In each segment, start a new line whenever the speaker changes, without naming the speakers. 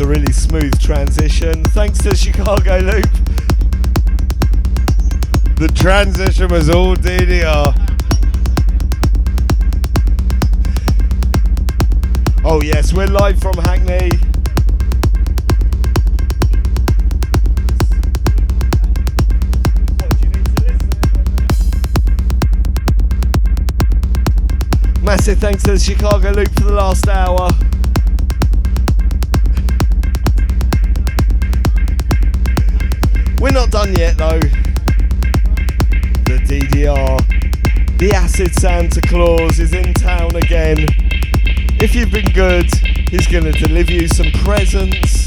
A really smooth transition. Thanks to Chicago Loop.
The transition was all DDR.
Oh yes, we're live from Hackney. Massive thanks to the Chicago Loop for the last hour. Done yet though. The DDR, the Acid Santa Claus is in town again. If you've been good, he's to deliver you some presents.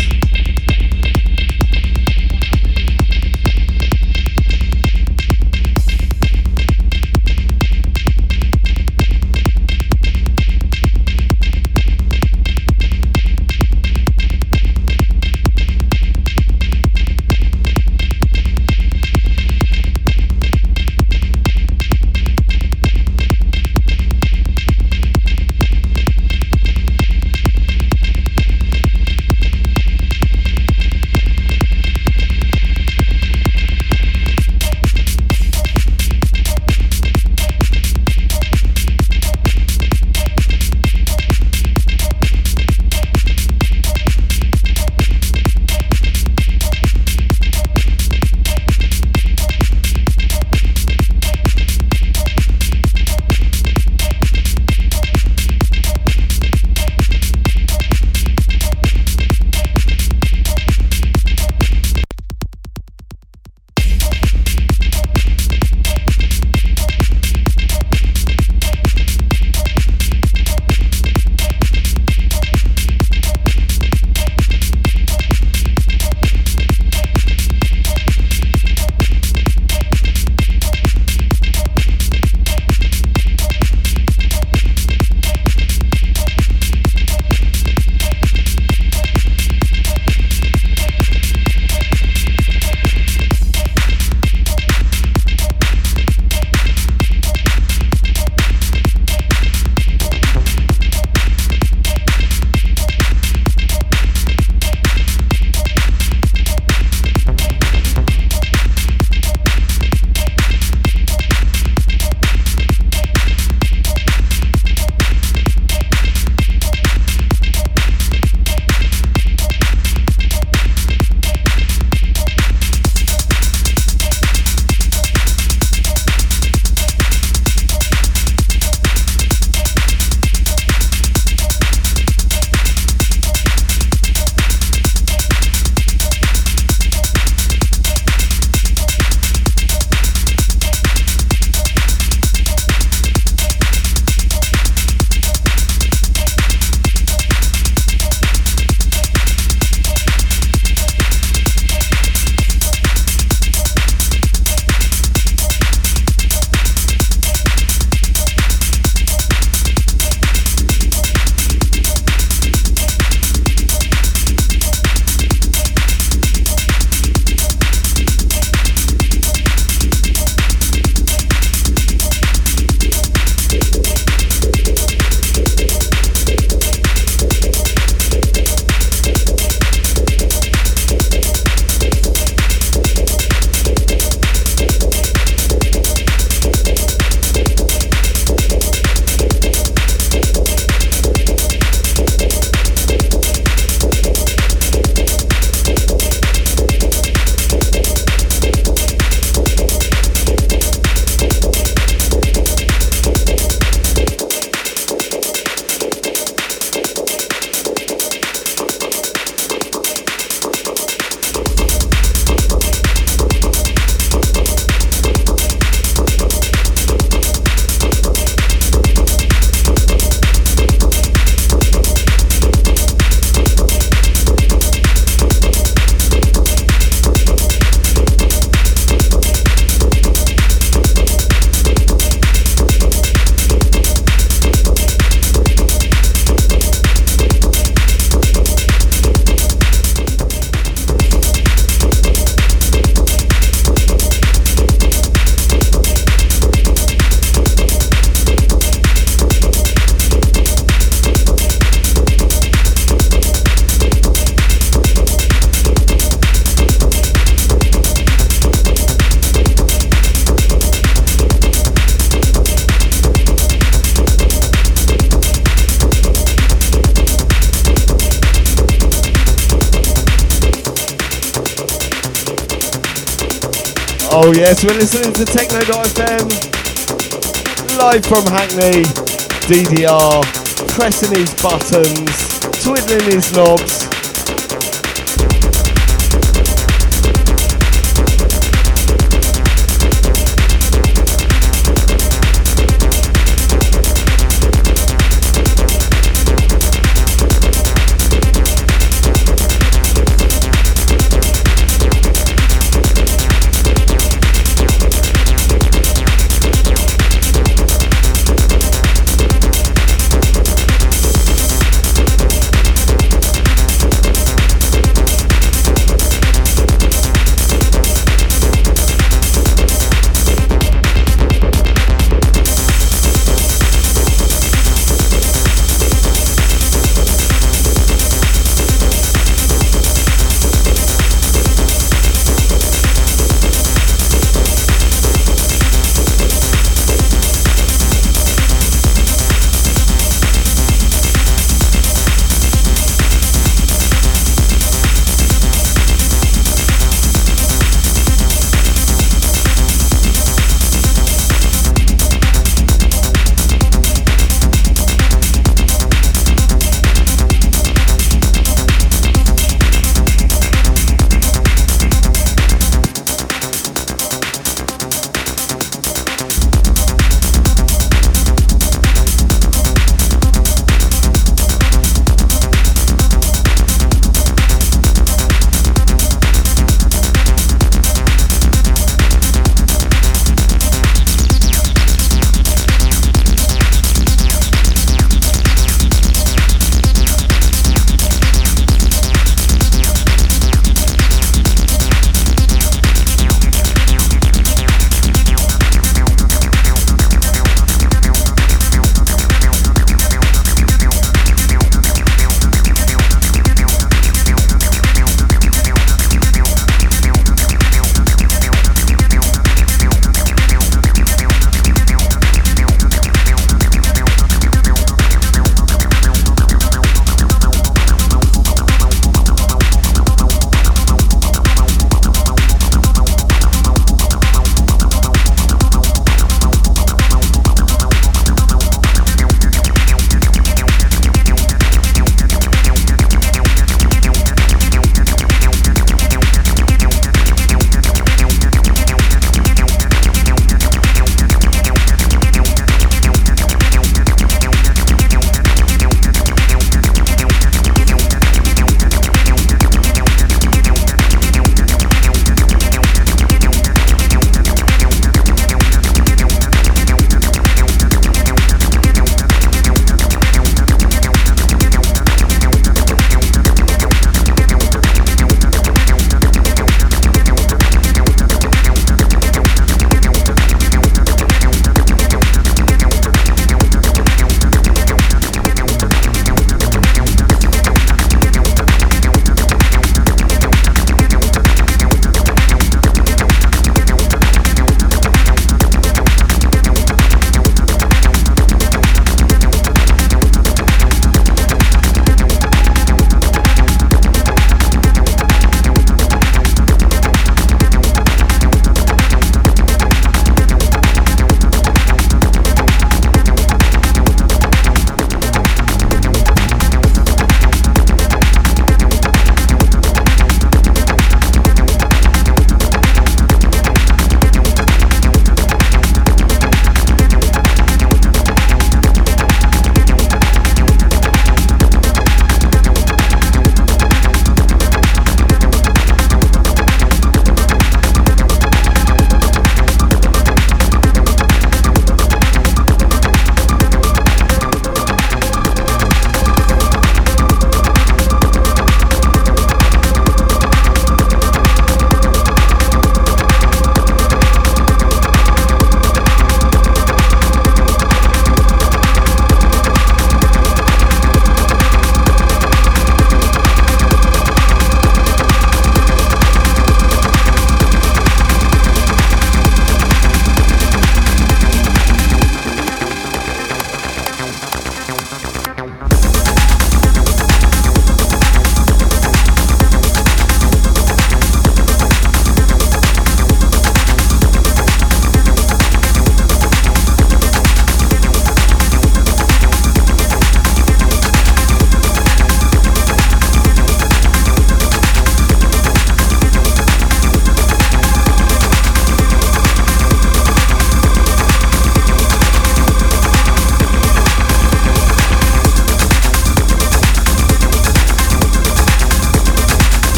Oh yes, we're listening to Techno.fm live from Hackney. DDR pressing his buttons, twiddling his knobs.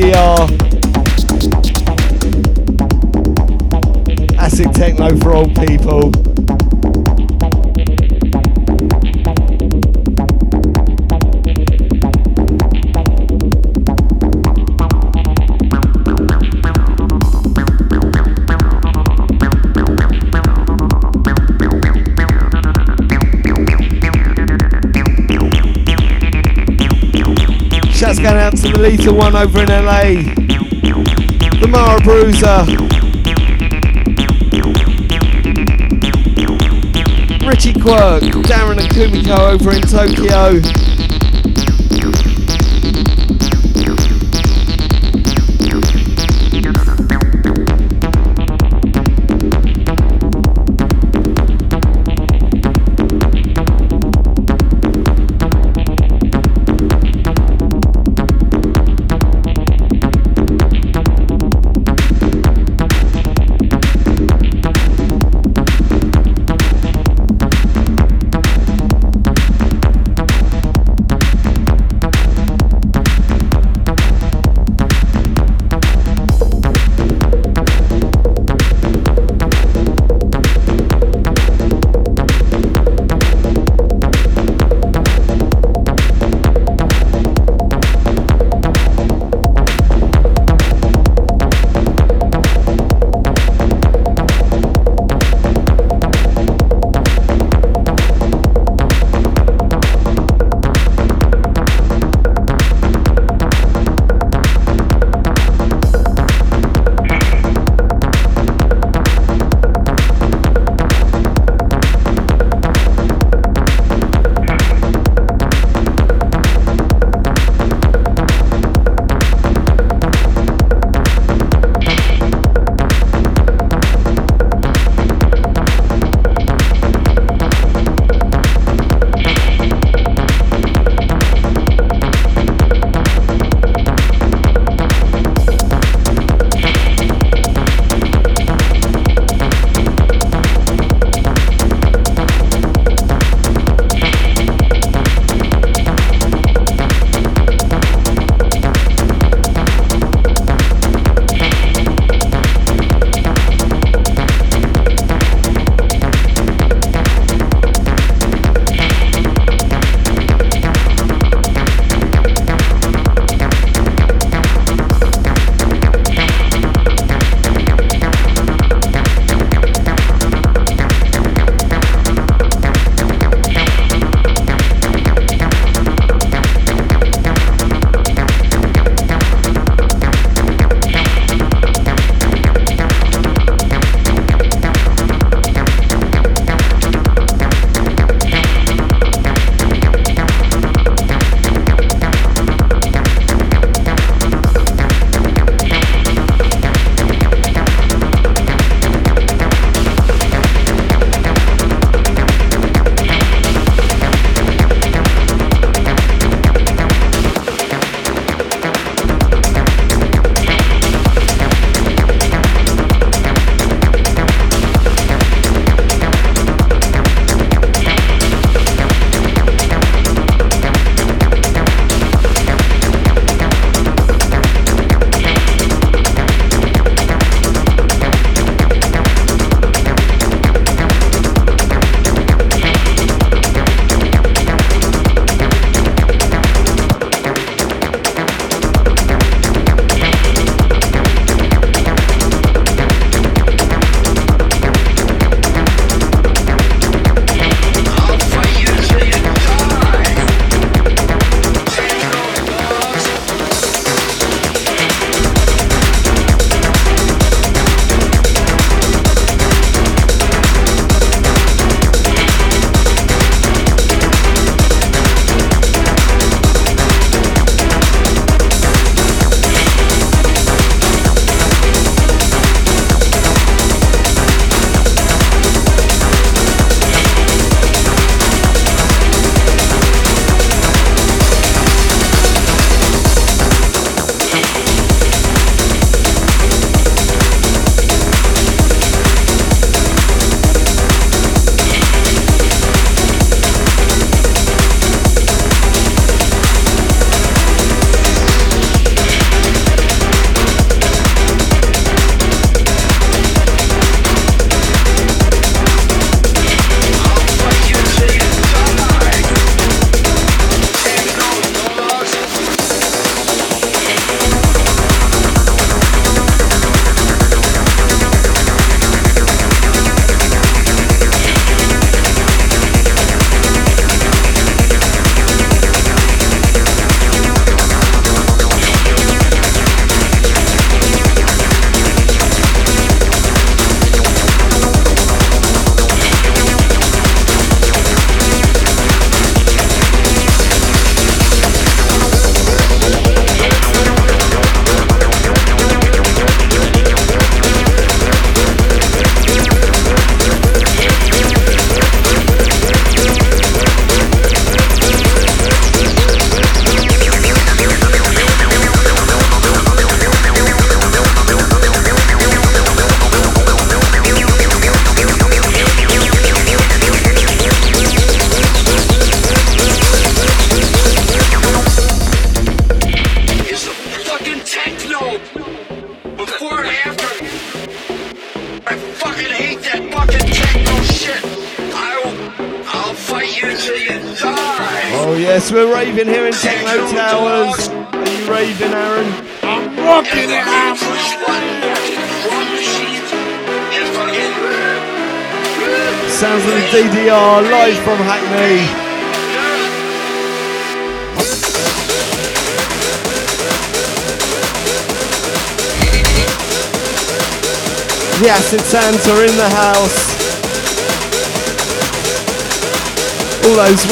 DDR. Acid techno for old people. To the Lethal One over in LA. The Mara Bruiser. Richie Quirk, Darren and Kumiko over in Tokyo.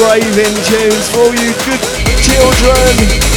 Raving tunes for you good children.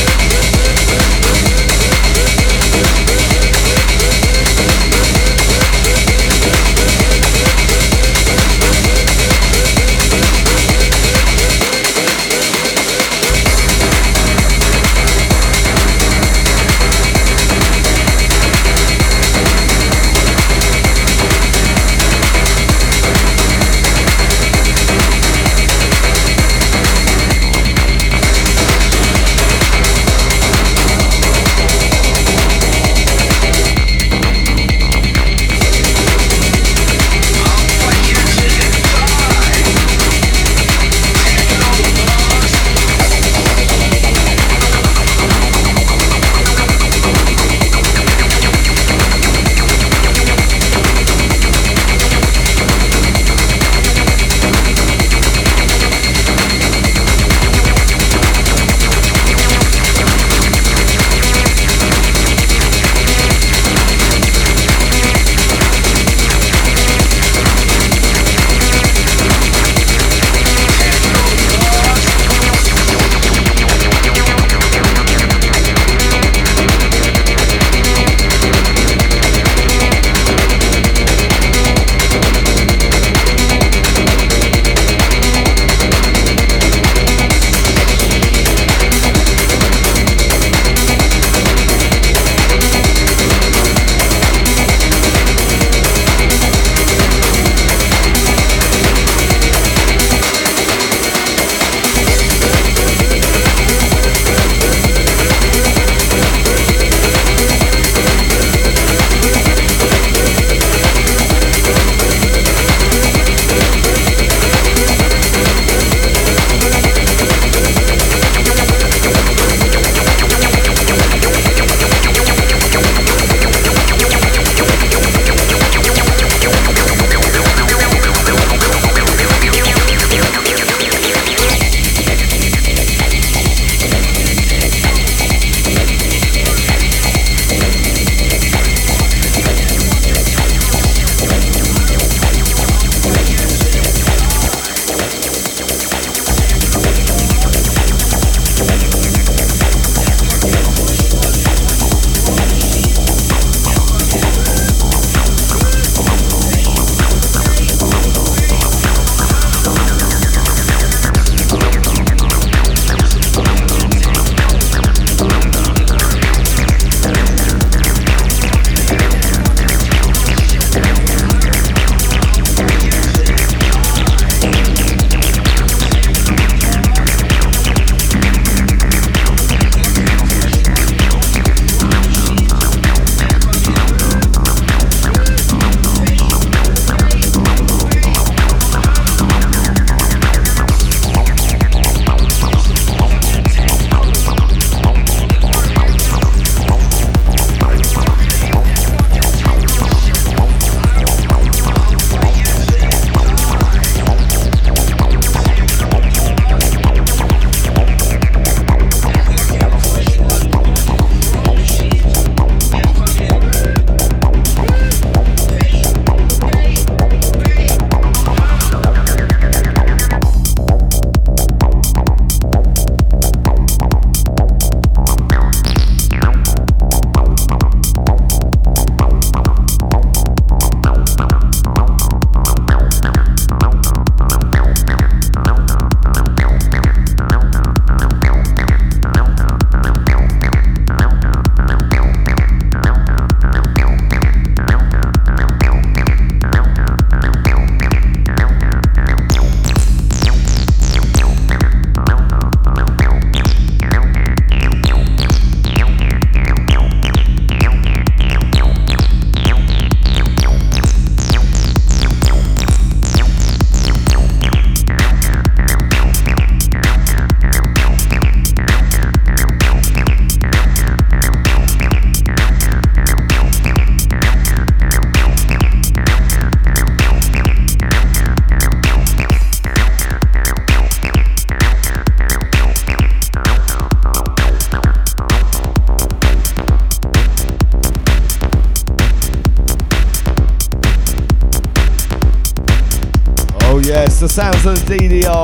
The sounds of DDR.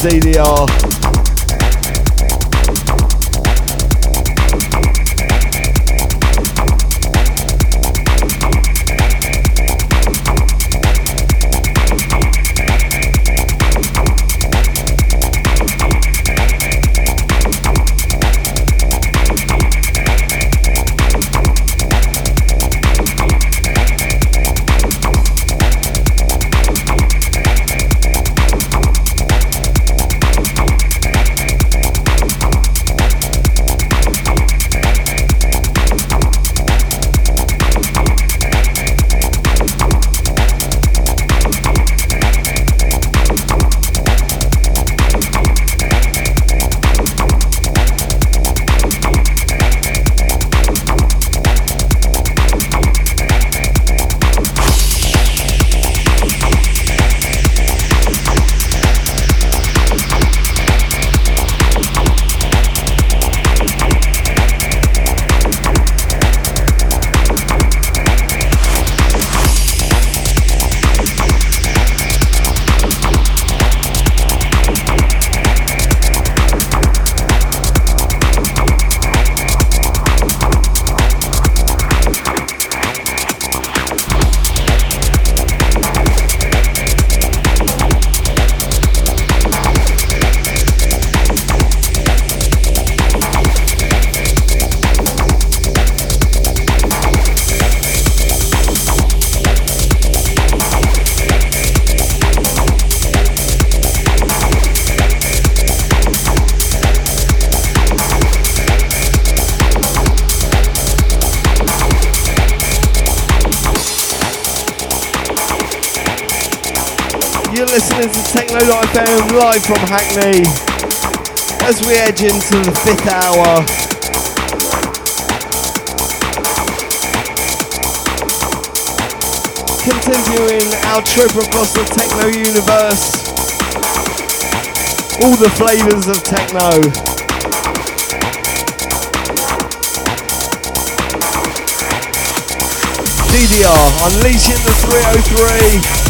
DDR. Live from Hackney as we edge into the fifth hour. continuing our trip across the techno universe. All the flavours of techno. DDR, unleashing the 303.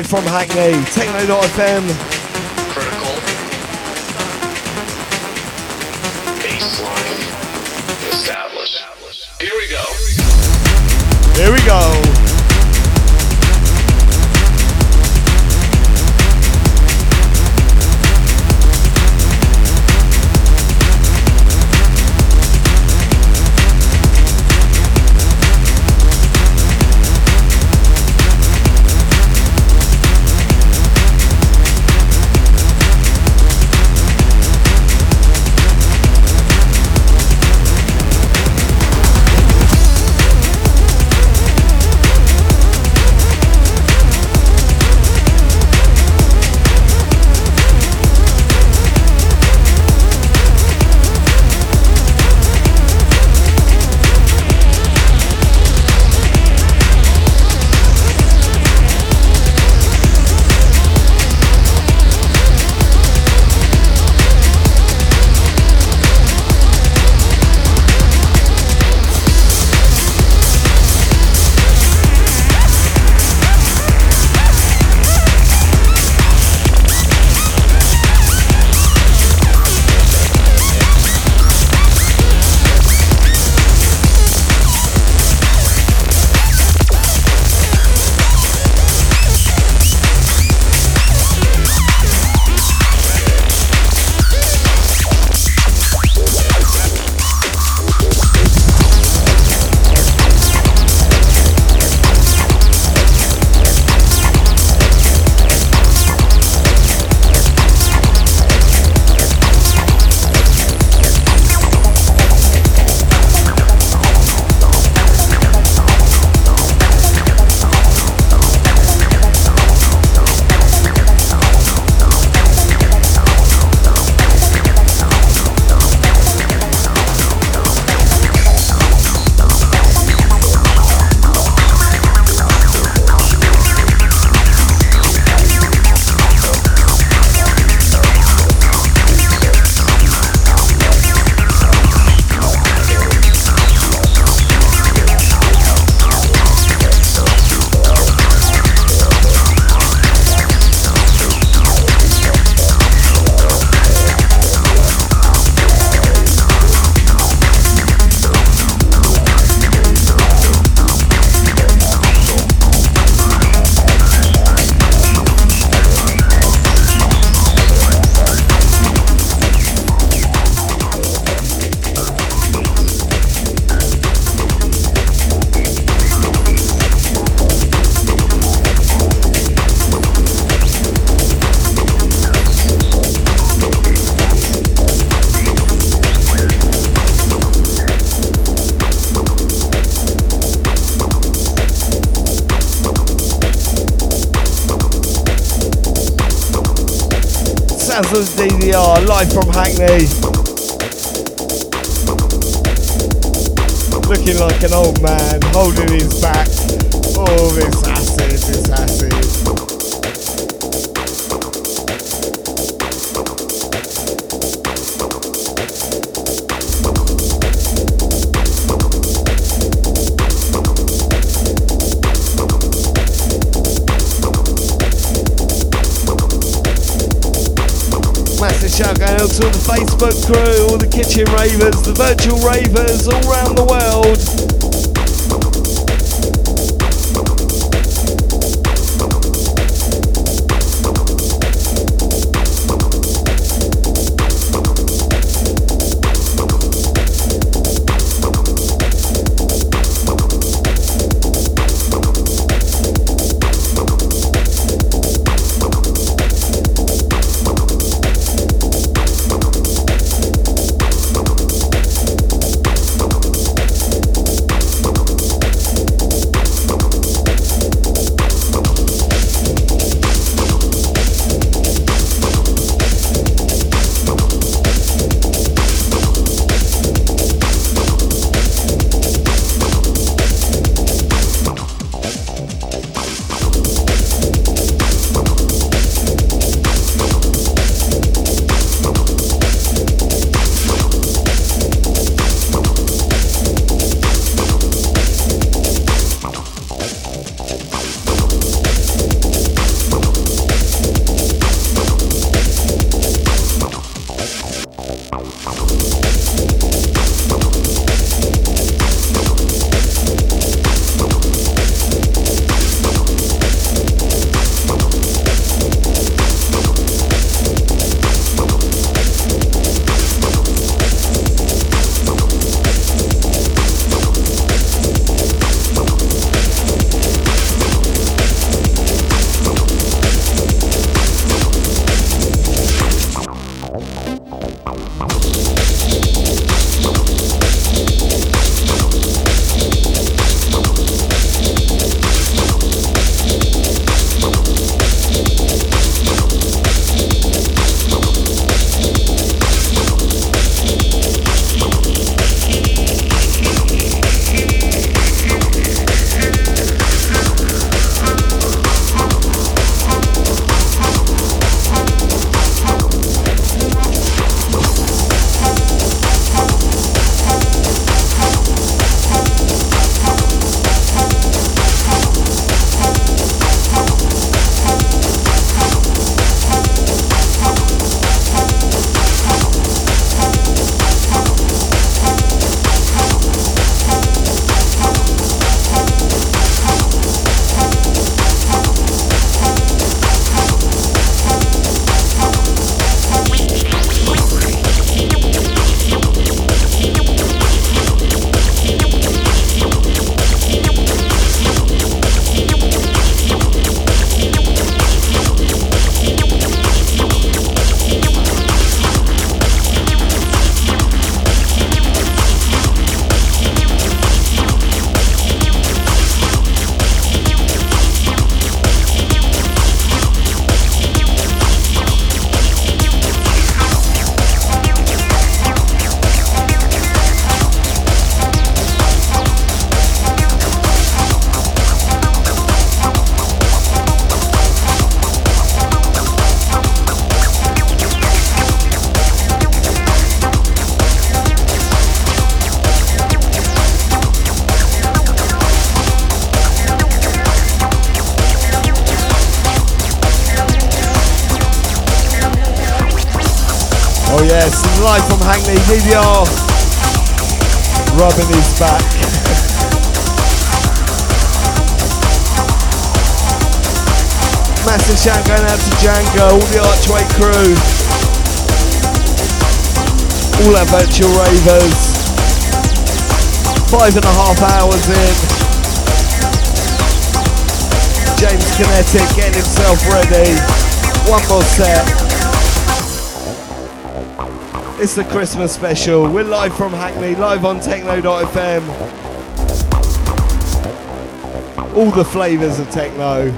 Live from Hackney, Techno.fm.
Of DDR, uh, live from Hackney. Looking like an old man, holding his back. Oh, this acid, this all the Facebook crew, all the kitchen ravers, the virtual ravers all around the world. Virtual ravers. Five and a half hours in. James Kinetec getting himself ready. One more set. It's the Christmas special. We're live from Hackney, live on Techno.fm. All the flavours of techno.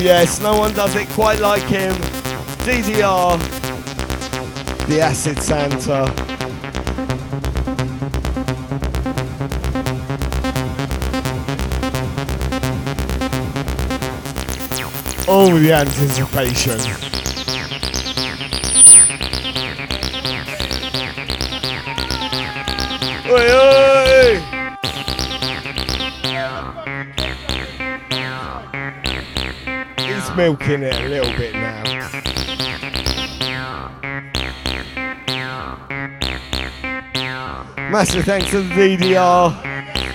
Yes, no one does it quite like him. DDR, the Acid Santa.
Oh, the anticipation. Milking it a little bit now.
Massive thanks to the DDR.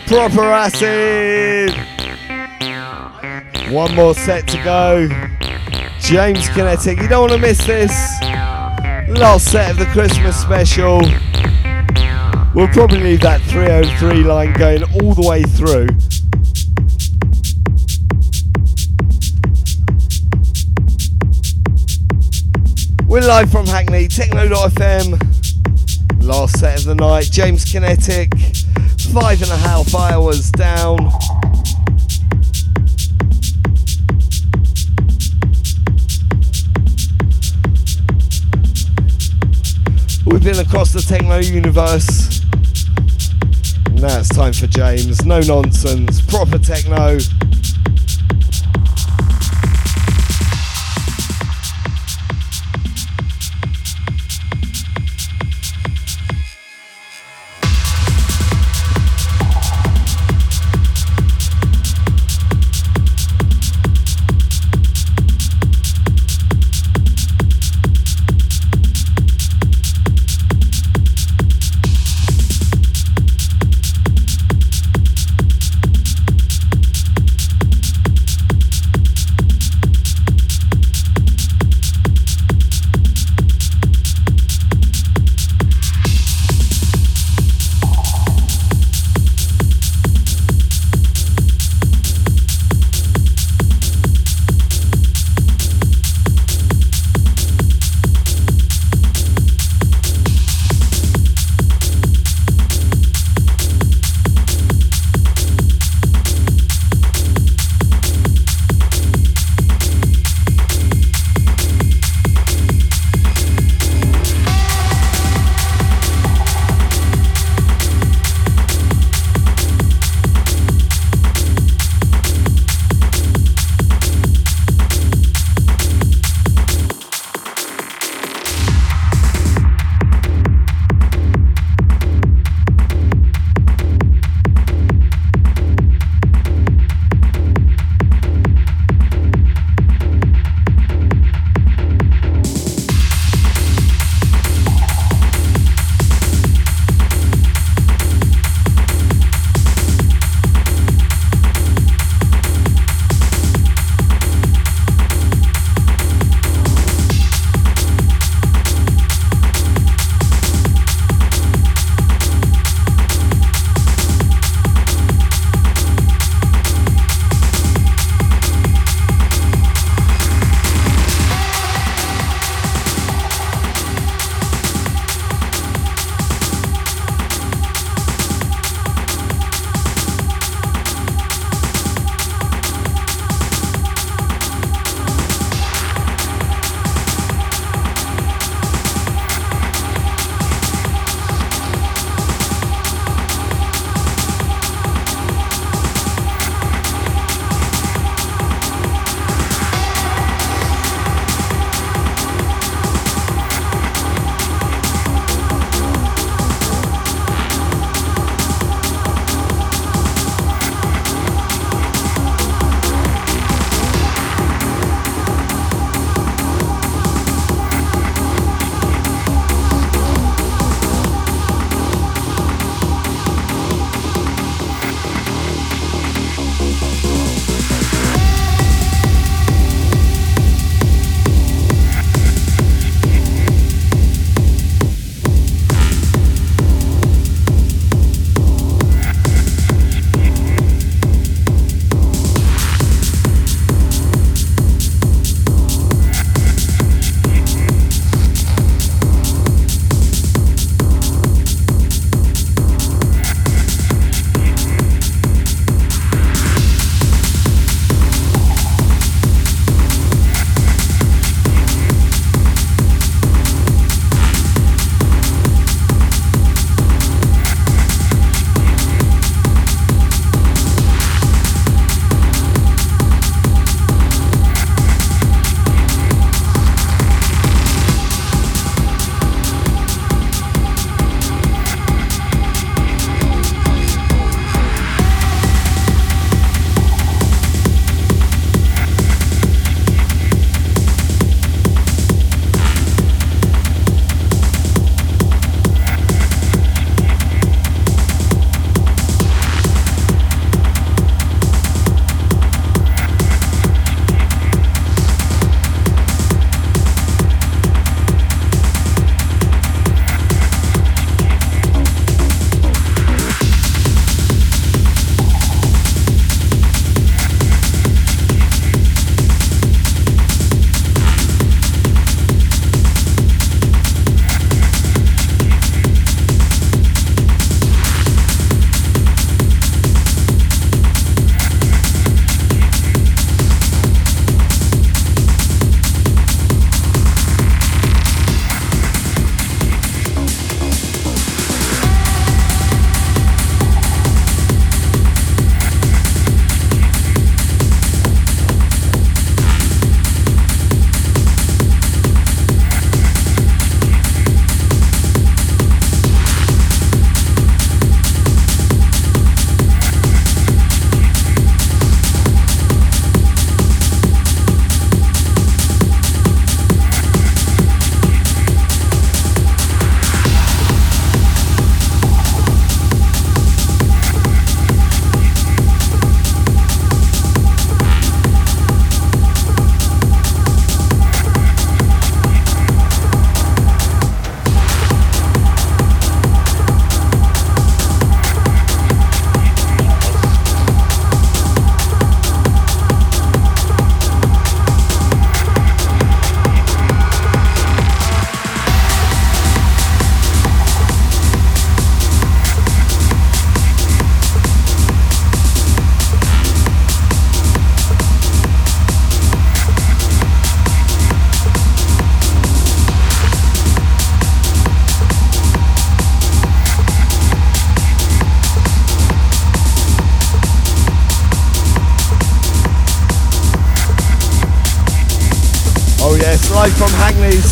Proper acid. One more set to go. James Kinetec, you don't want to miss this. Last set of the Christmas special. We'll probably leave that 303 line going all the way through. We're live from Hackney, Techno.fm. Last set of the night, James Kinetec, five and a half hours down. We've been across the techno universe. Now it's time for James. No nonsense, proper techno.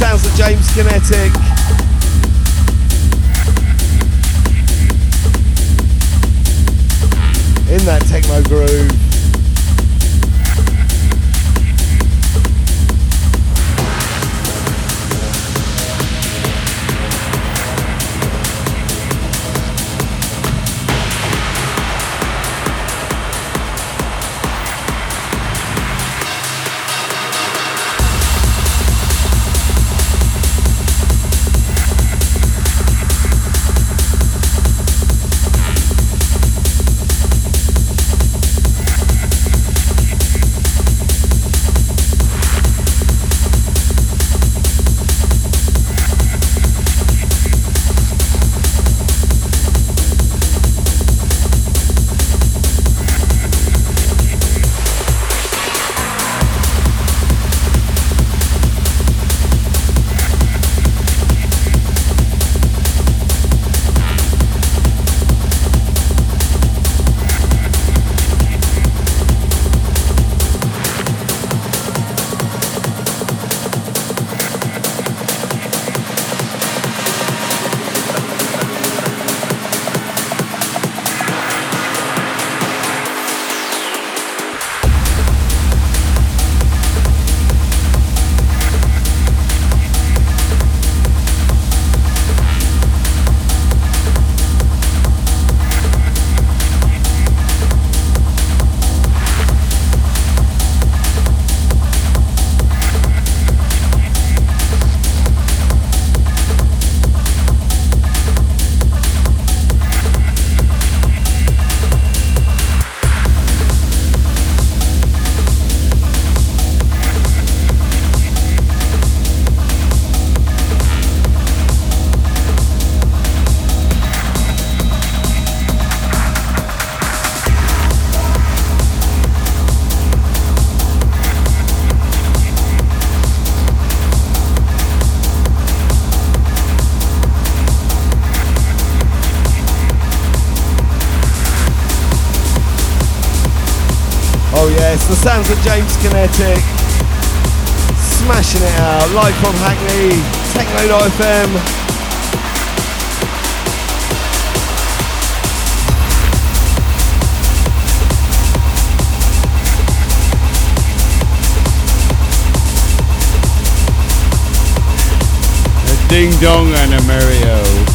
Sounds of James Kinetec. Sounds of James Kinetec. Smashing it out, live from Hackney, Techno.fm.
ding dong and a Mario.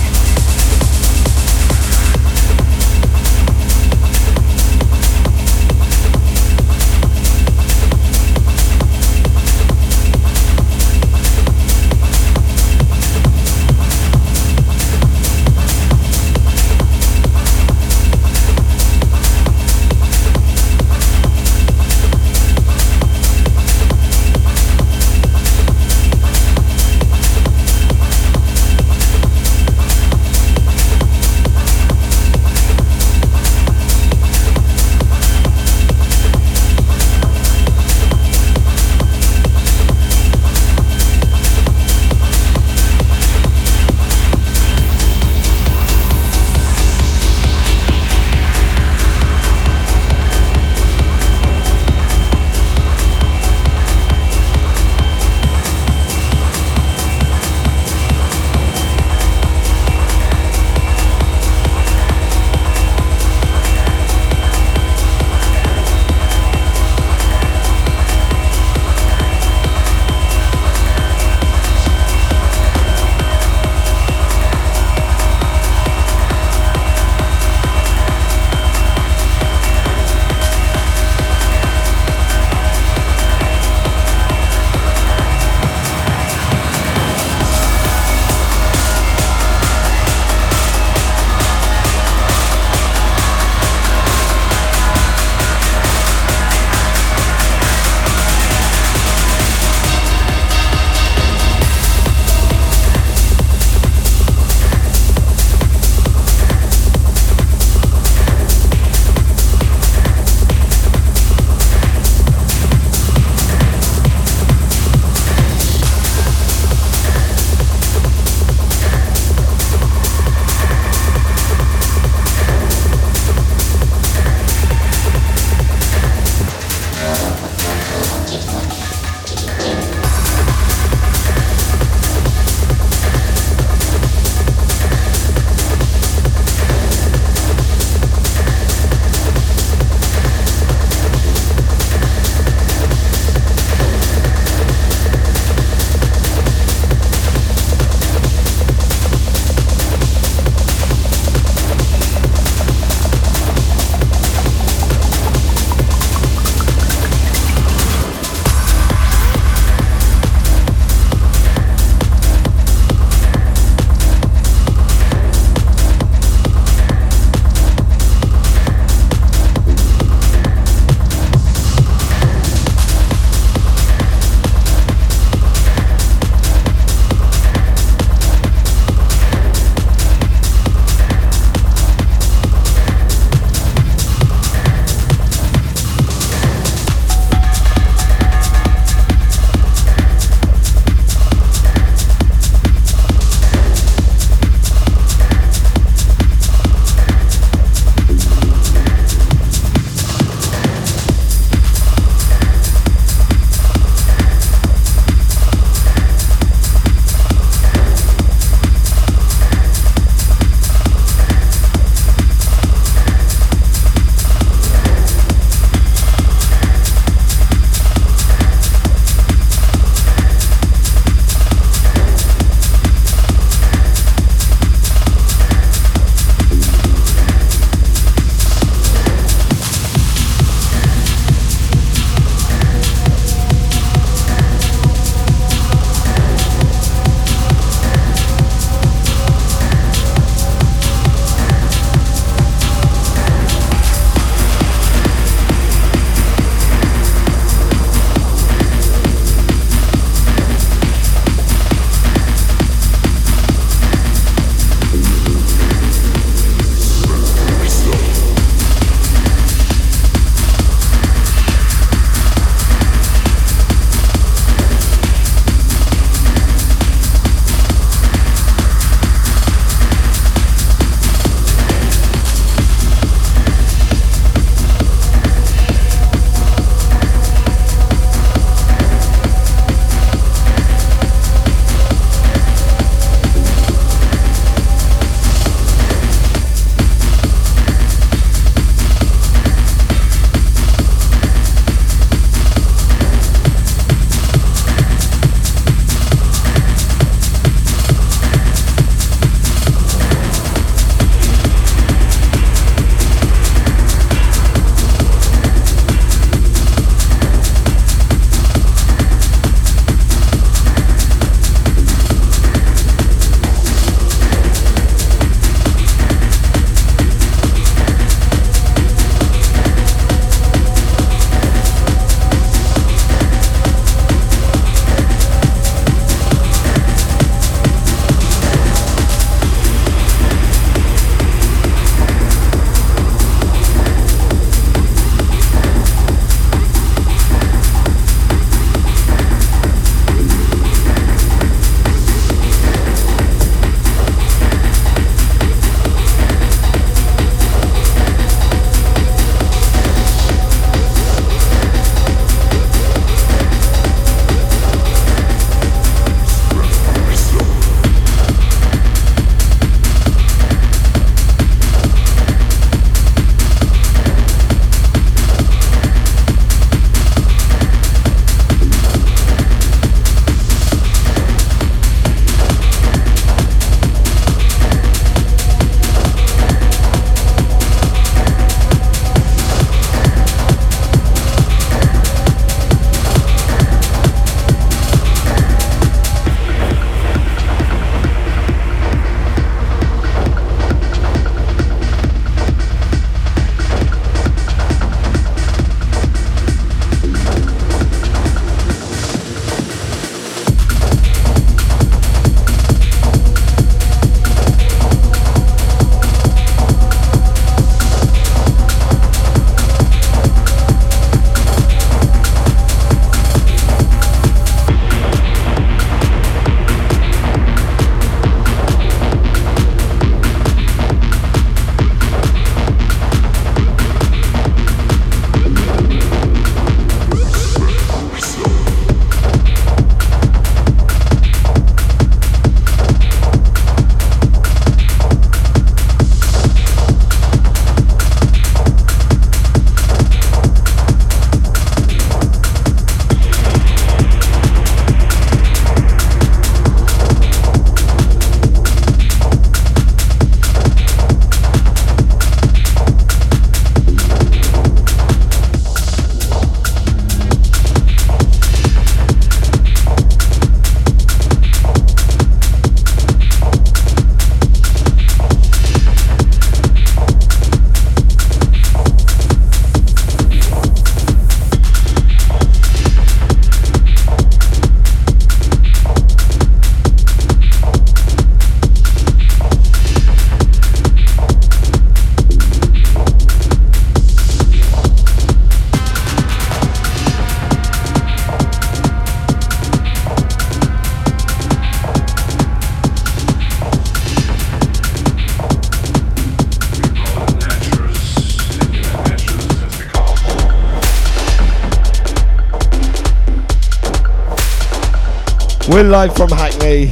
We're live from Hackney.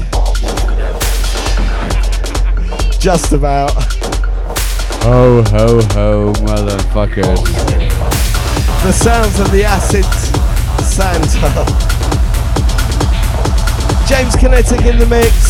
Just about.
Ho ho ho, motherfuckers.
The sounds of the acid Santa. James Kinetec in the mix.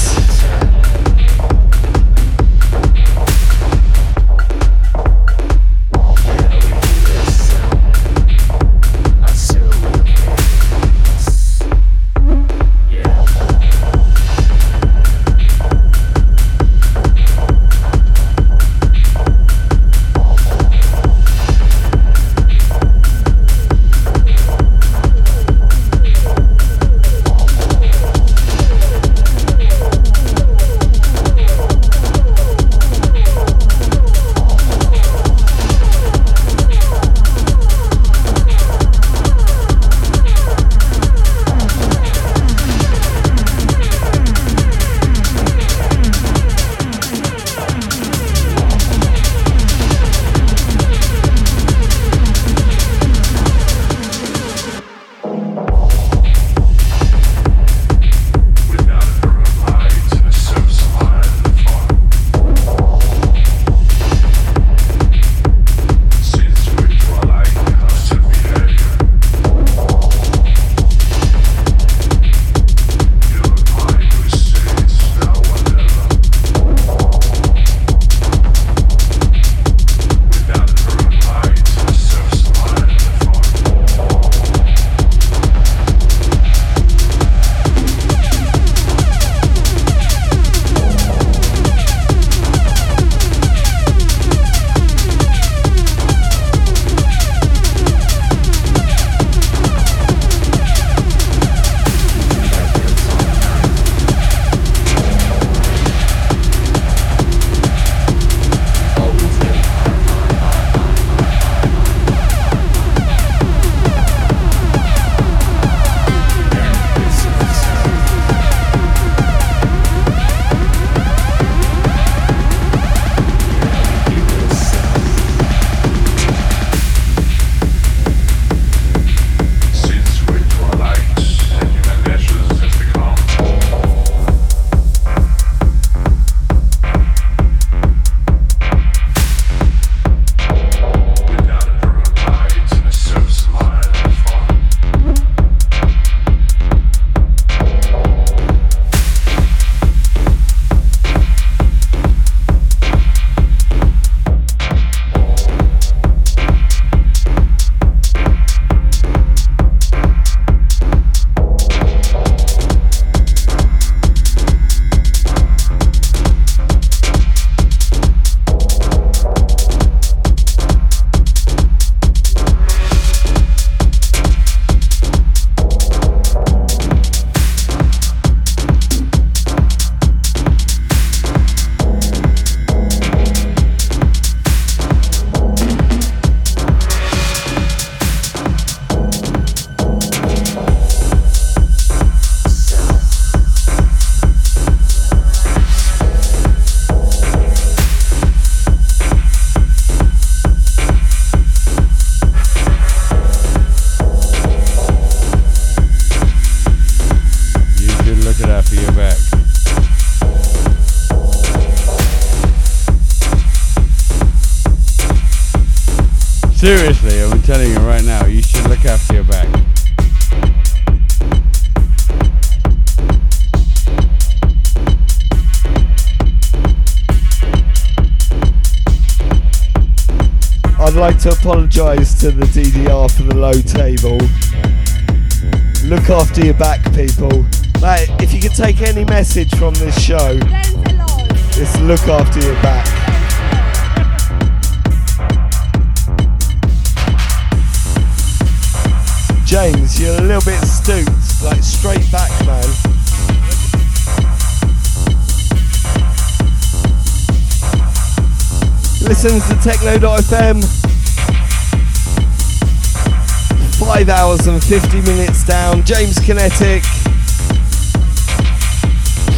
James Kinetec.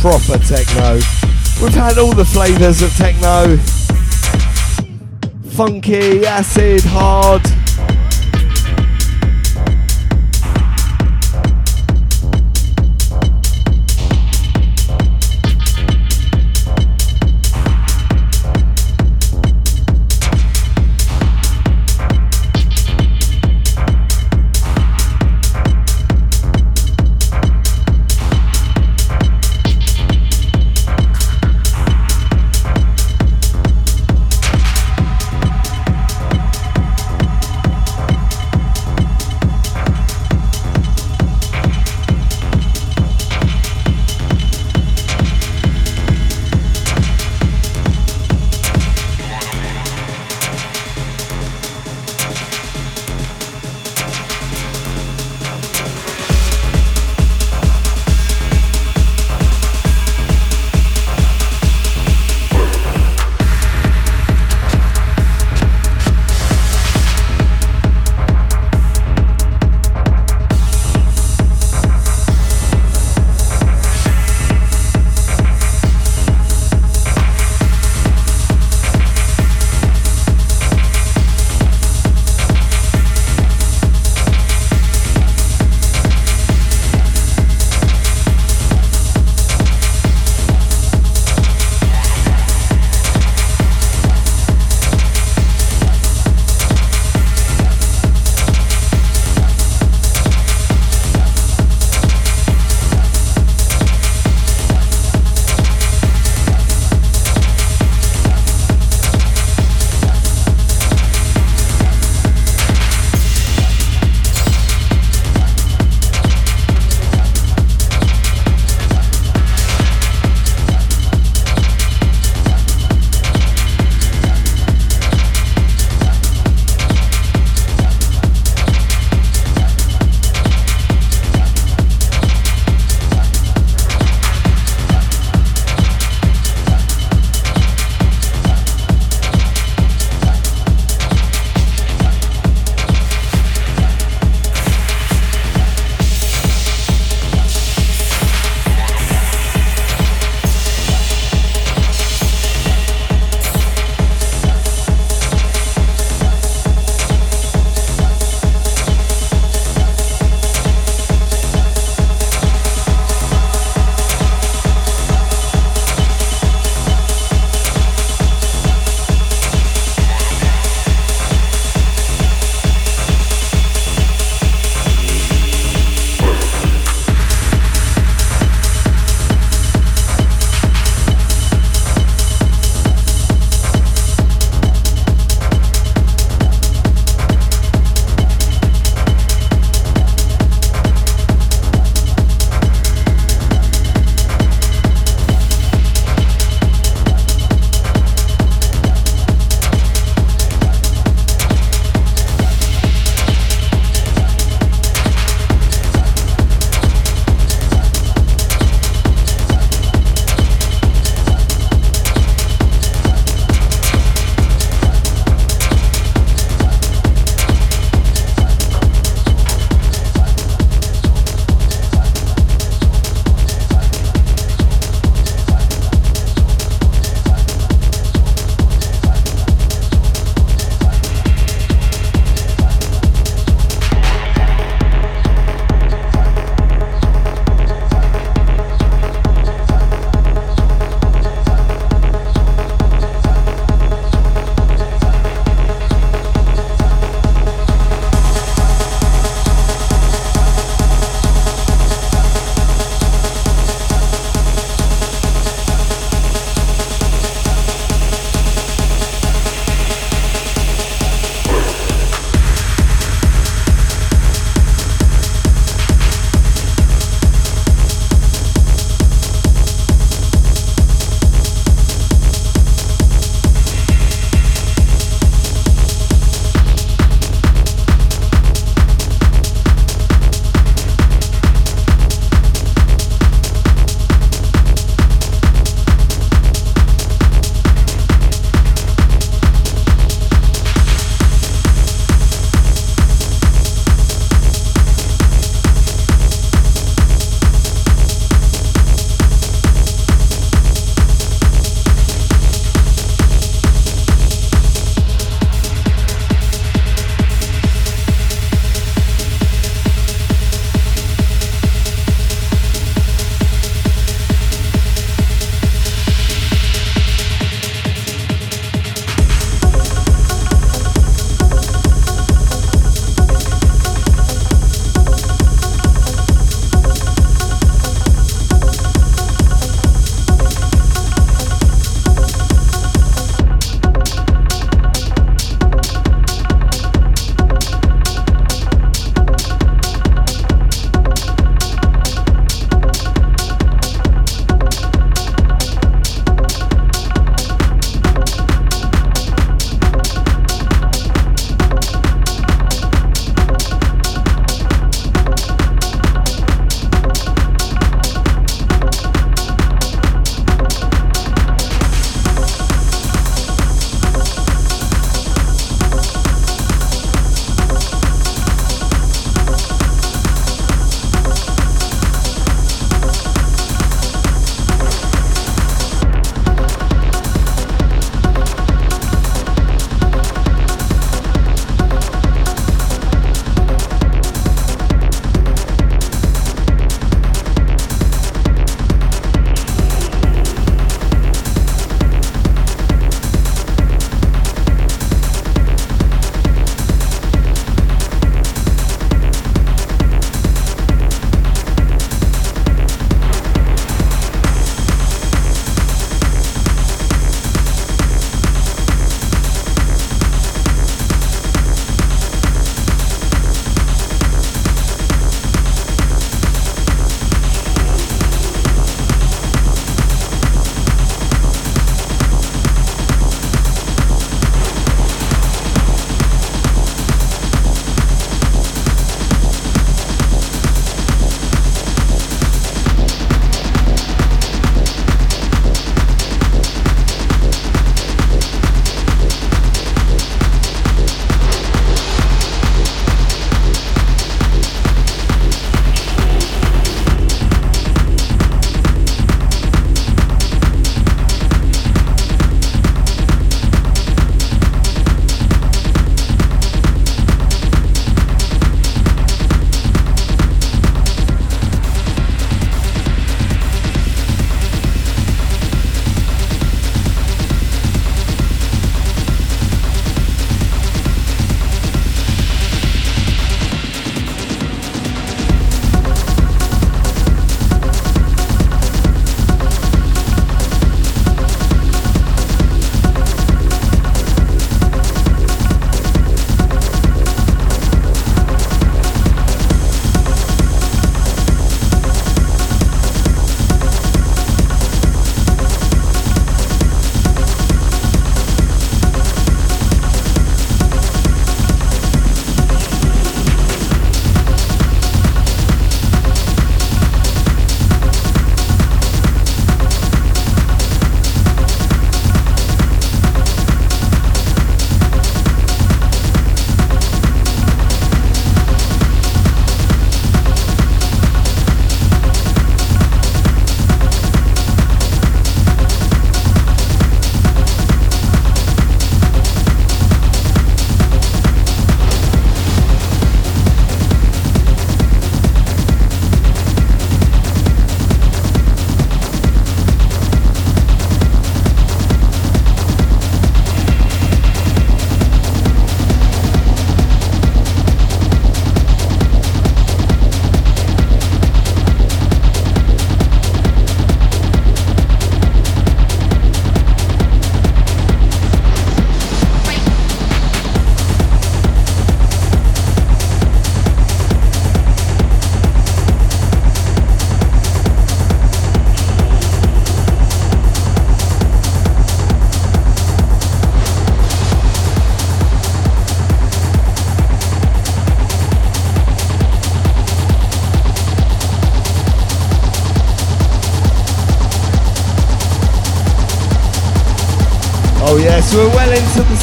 Proper techno. We've had all the flavours of techno. Funky, acid, hard.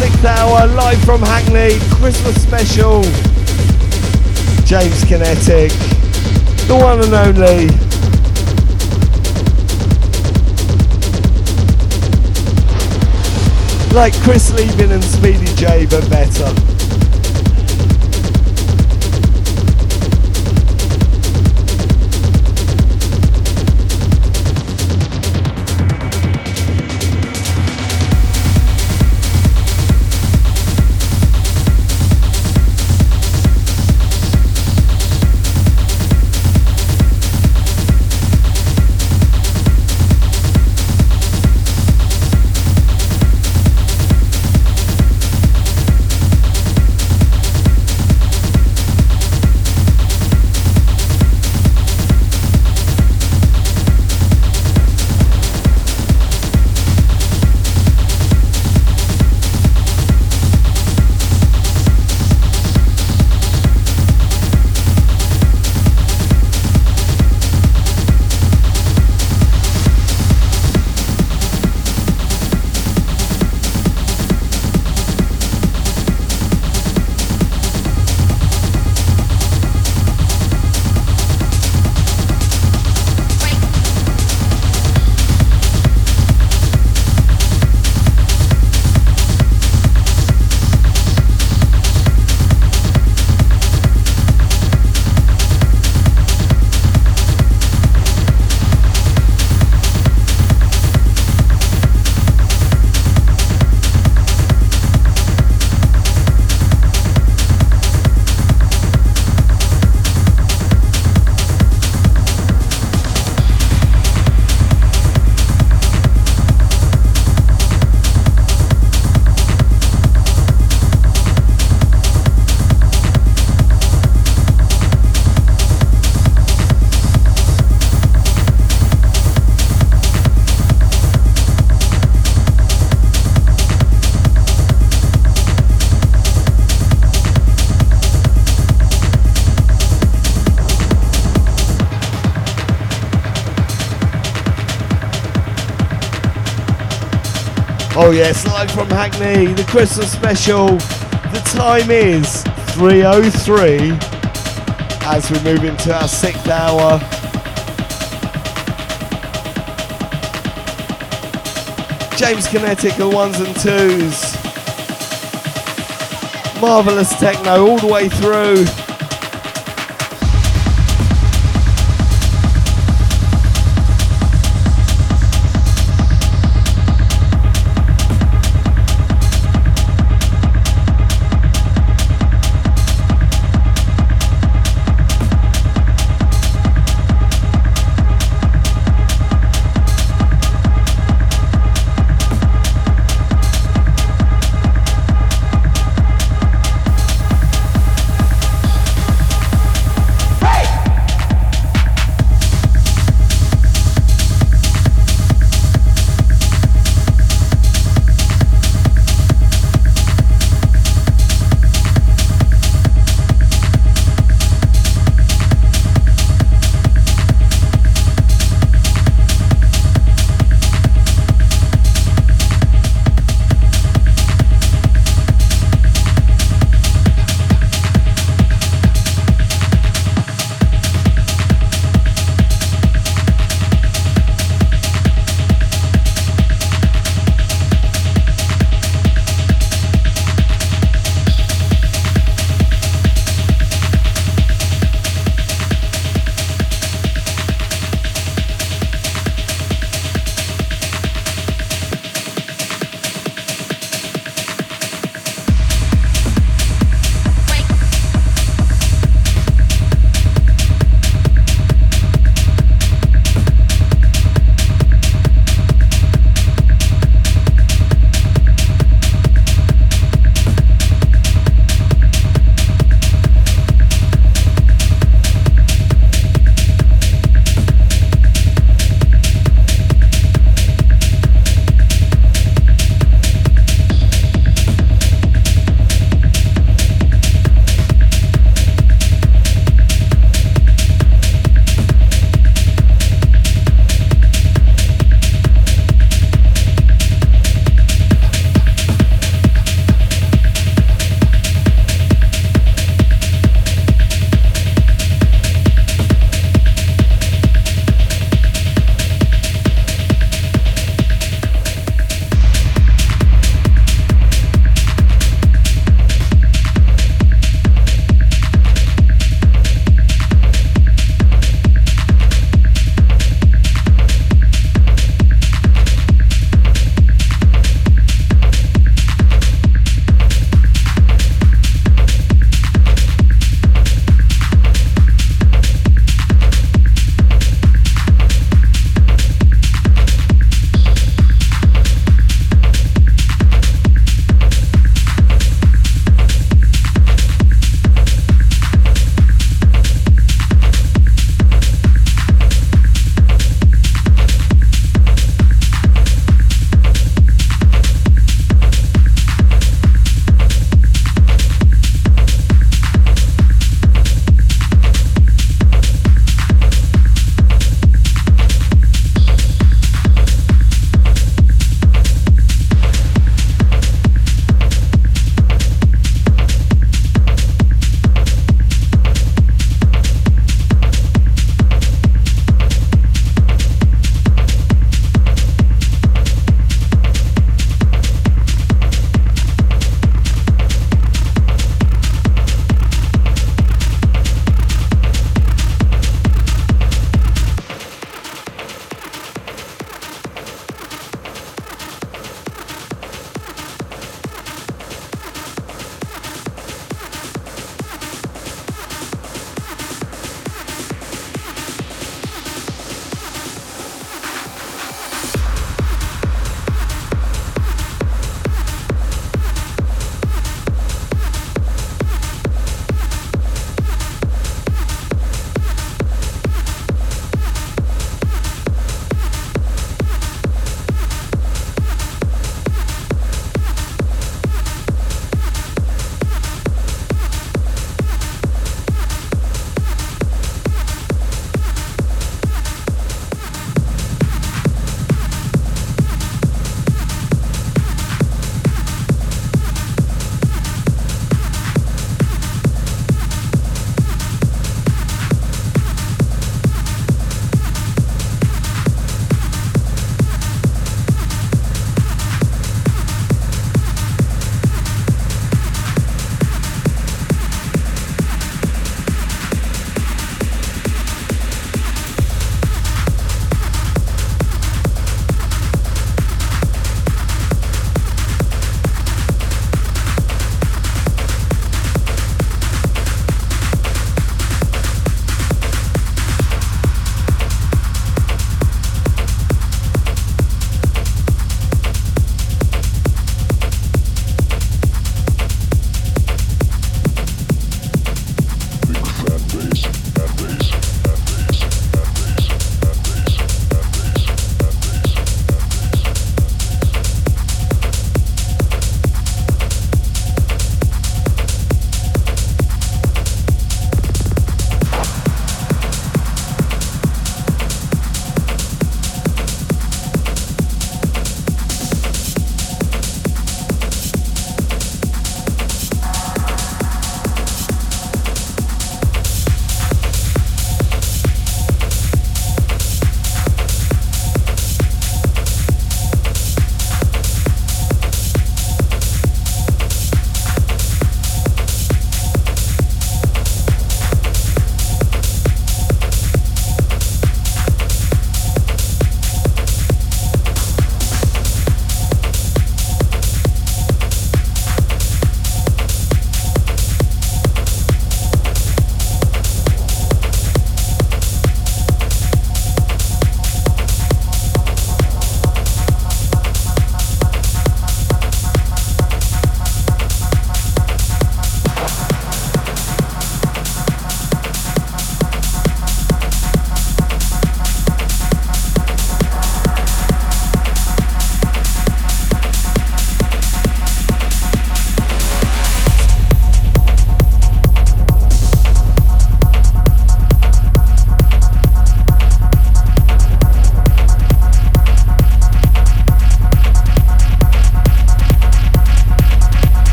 Sixth hour, live from Hackney, Christmas special. James Kinetec, the one and only. Like Chris Liebing and Speedy J, but better. Oh yes, live from Hackney, the Christmas special. The time is 3.03 as we move into our sixth hour. James Kinetec ones and twos. Marvellous techno all the way through.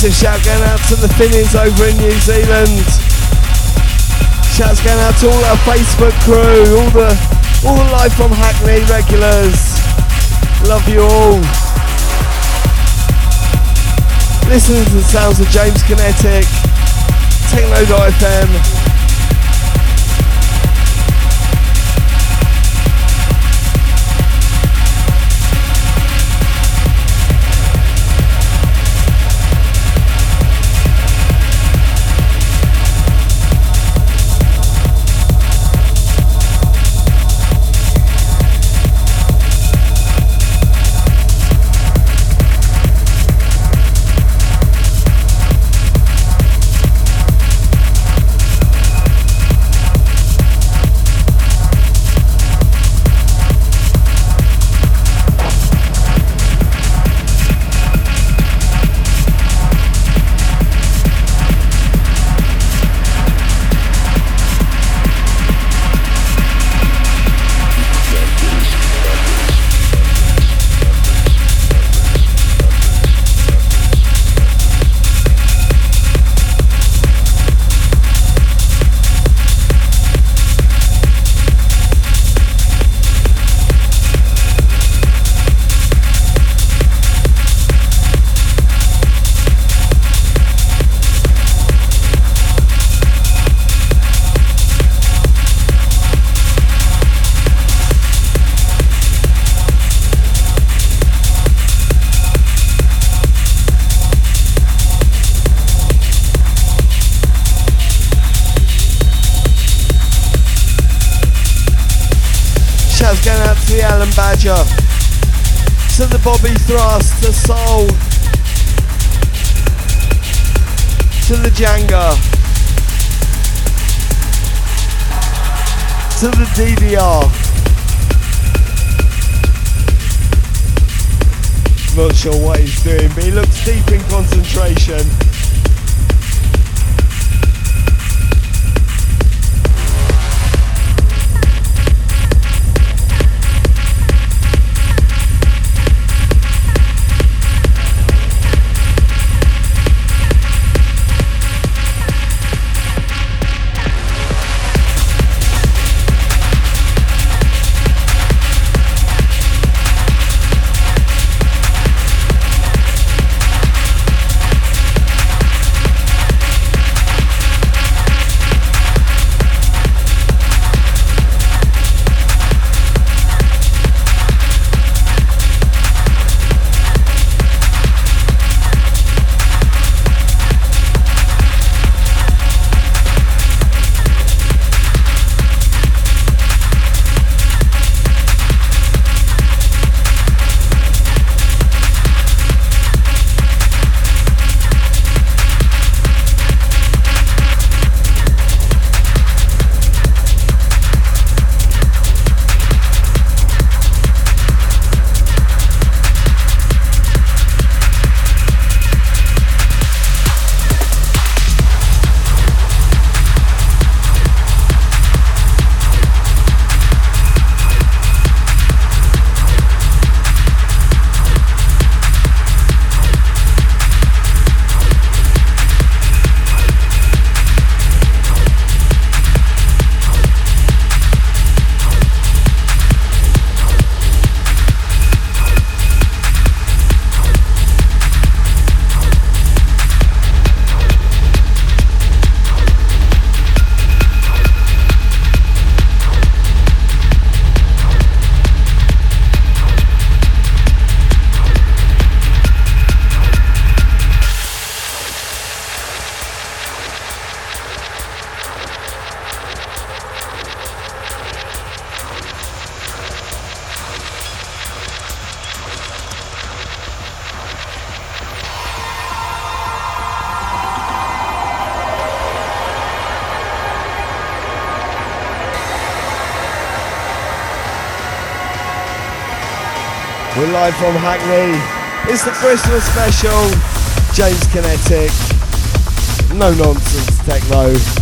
Massive shout going out to the Finnies over in New Zealand. Shouts going out to all our Facebook crew, all the all the live from Hackney regulars. Love you all. Listen to the sounds of James Kinetec, Techno.fm. Bobby Thrust, to Soul, to the Jenga, to the DDR. Not sure what he's doing, but he looks deep in concentration. Live from Hackney. It's the Christmas special. James Kinetec. No nonsense techno.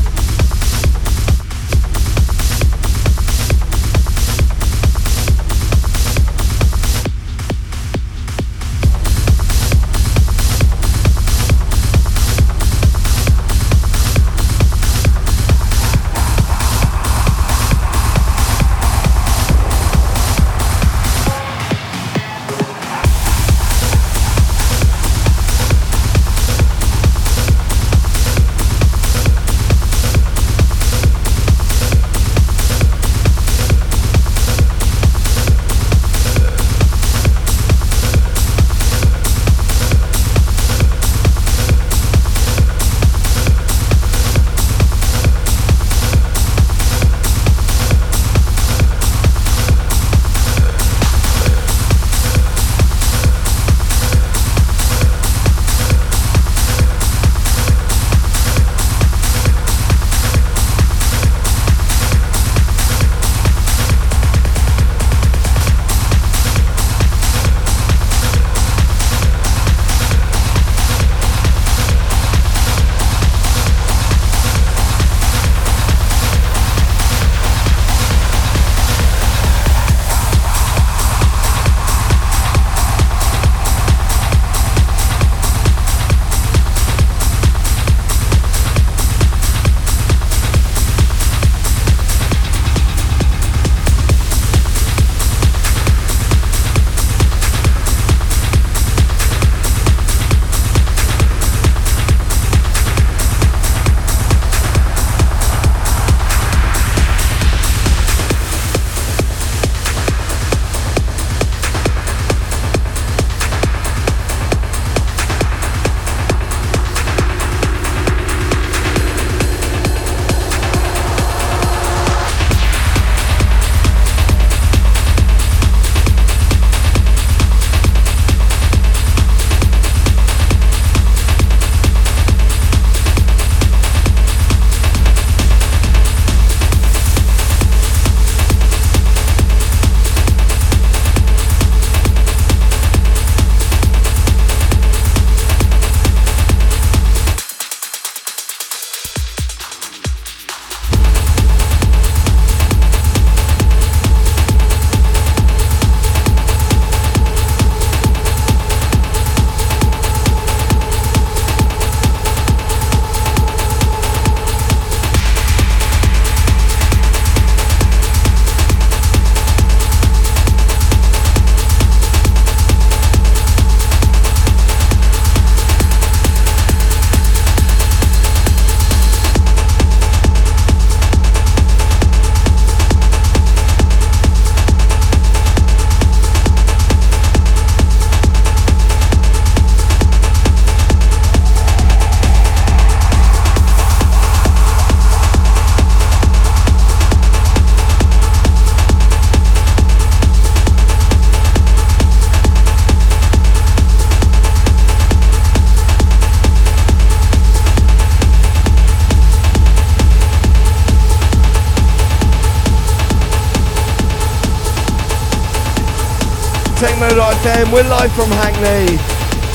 Techno.fm. We're live from Hackney.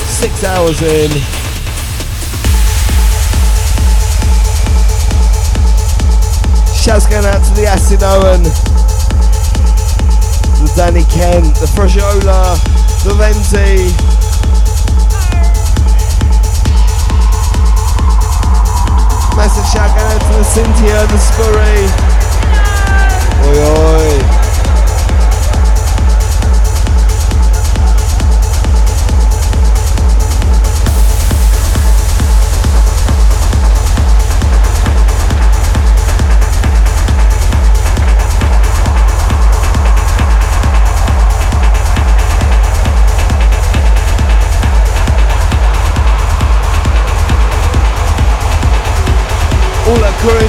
Six hours in. Shouts going out to the Acid Owen, the Danny Kent, the Fragiola, the Venti. Massive shout out to the Cynthia, the Scurry. Oi oi.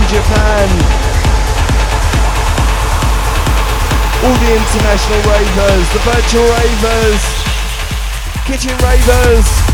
Japan. All the international ravers, the virtual ravers, kitchen ravers.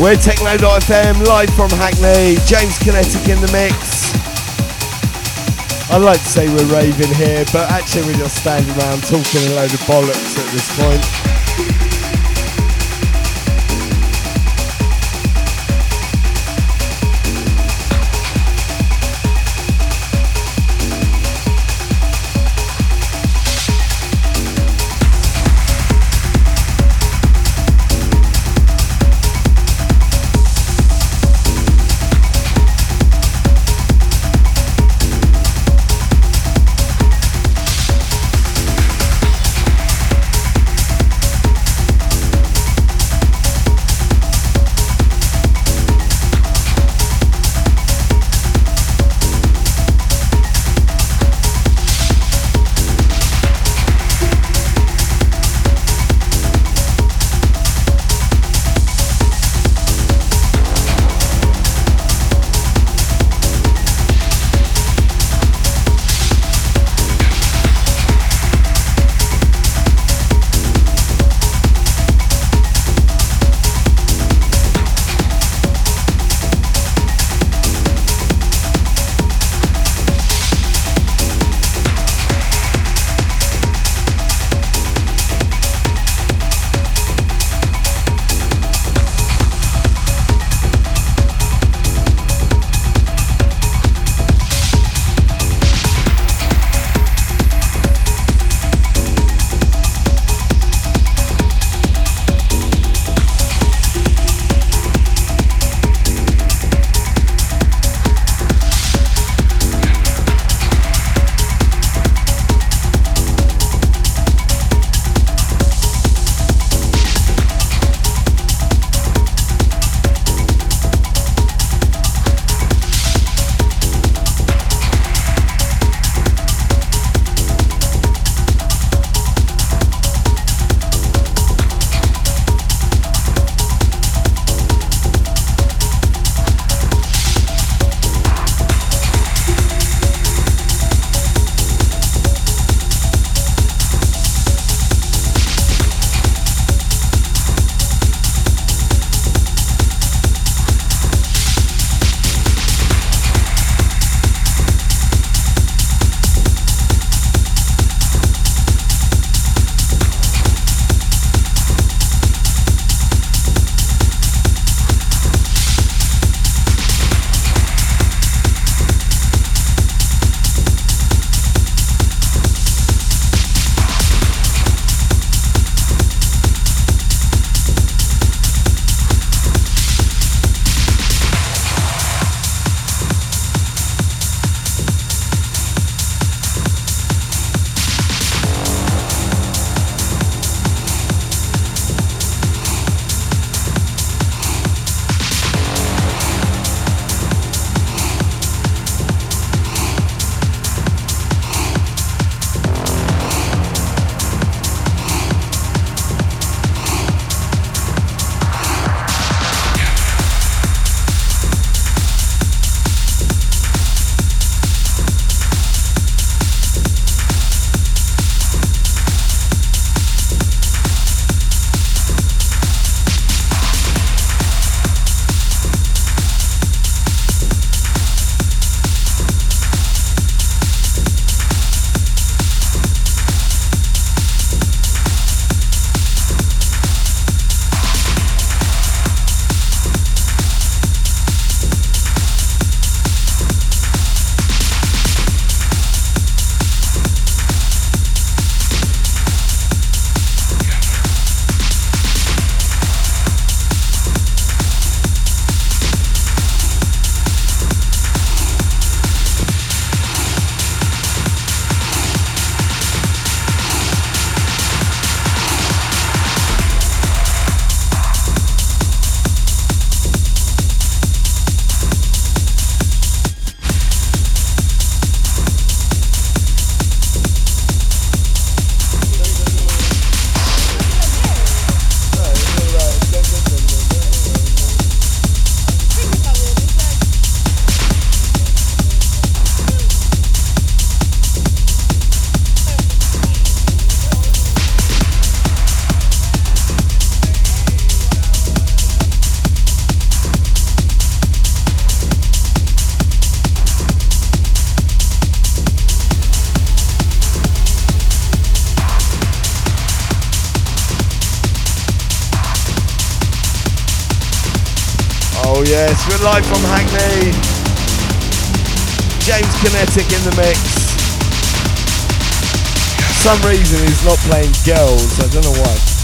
We're Techno.fm live from Hackney. James Kinetec in the mix. I'd like to say we're raving here, but actually we're just standing around talking a load of bollocks at this point. We're live from Hackney. James Kinetec in the mix. For some reason he's not playing girls, I don't know why.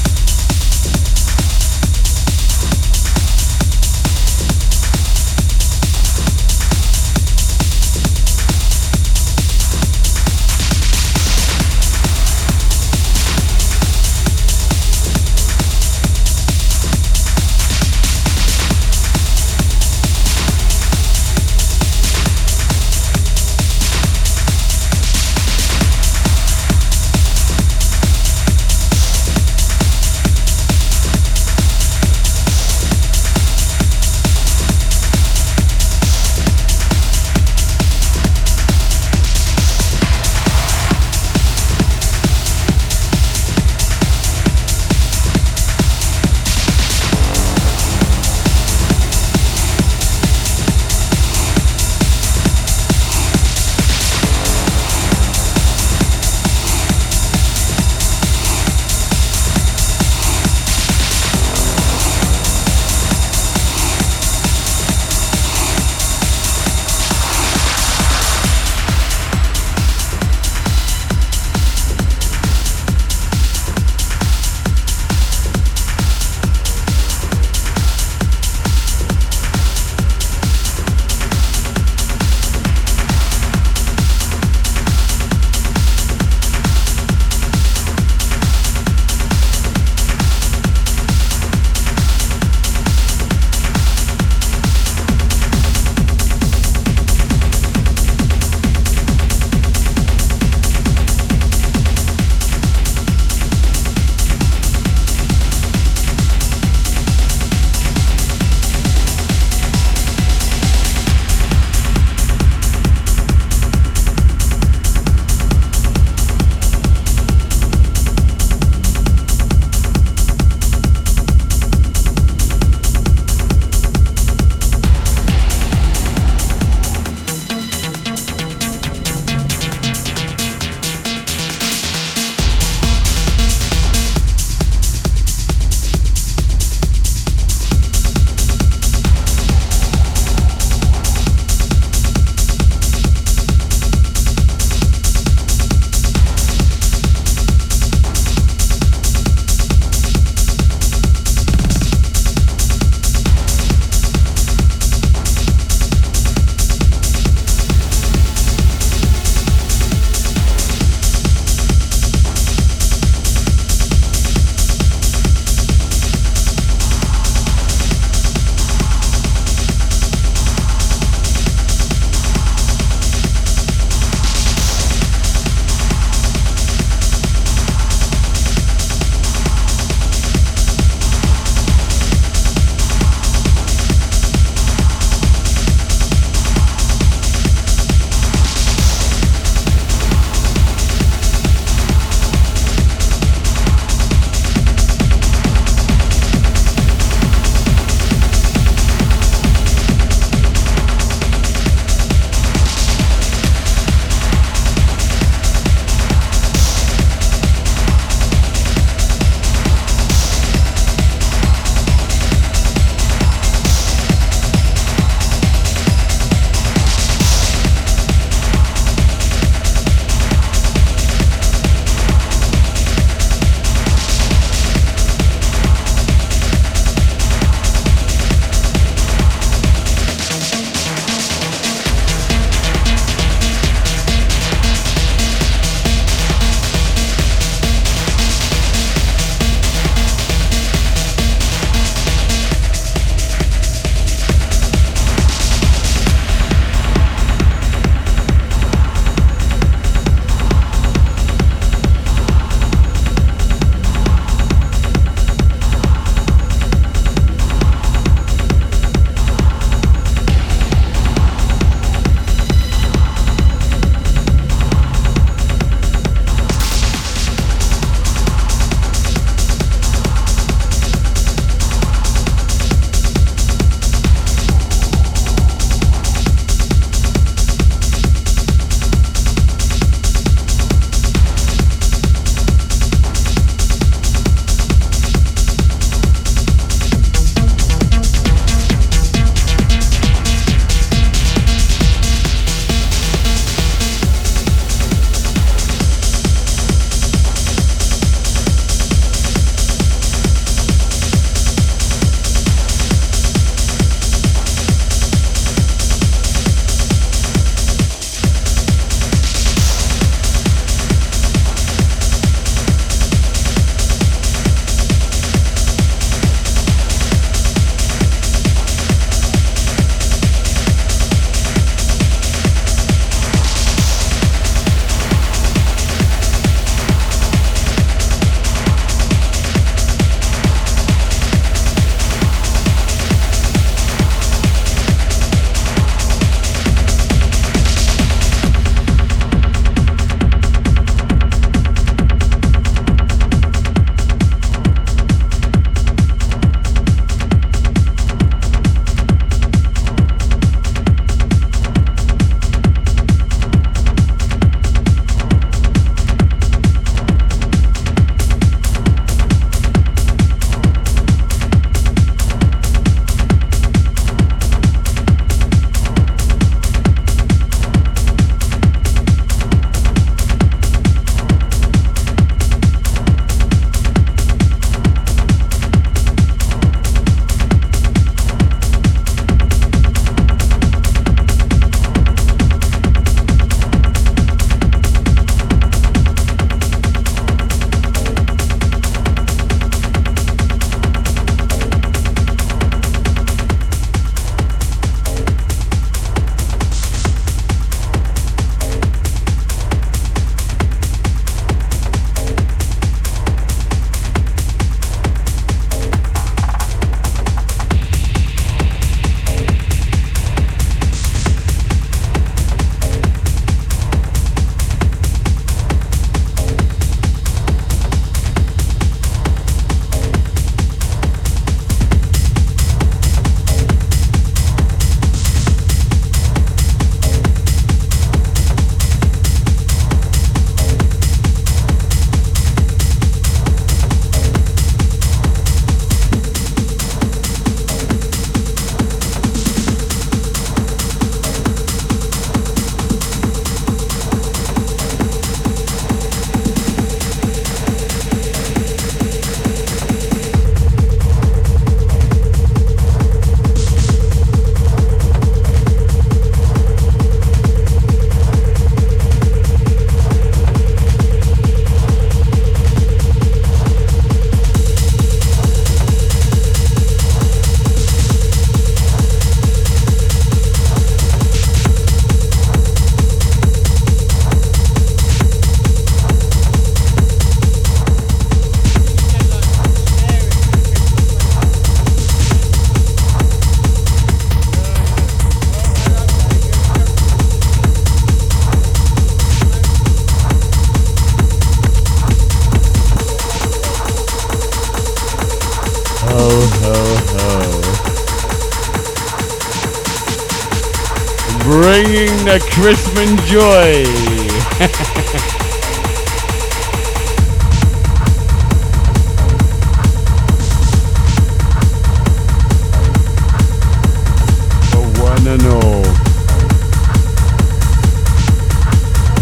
The Christmas joy.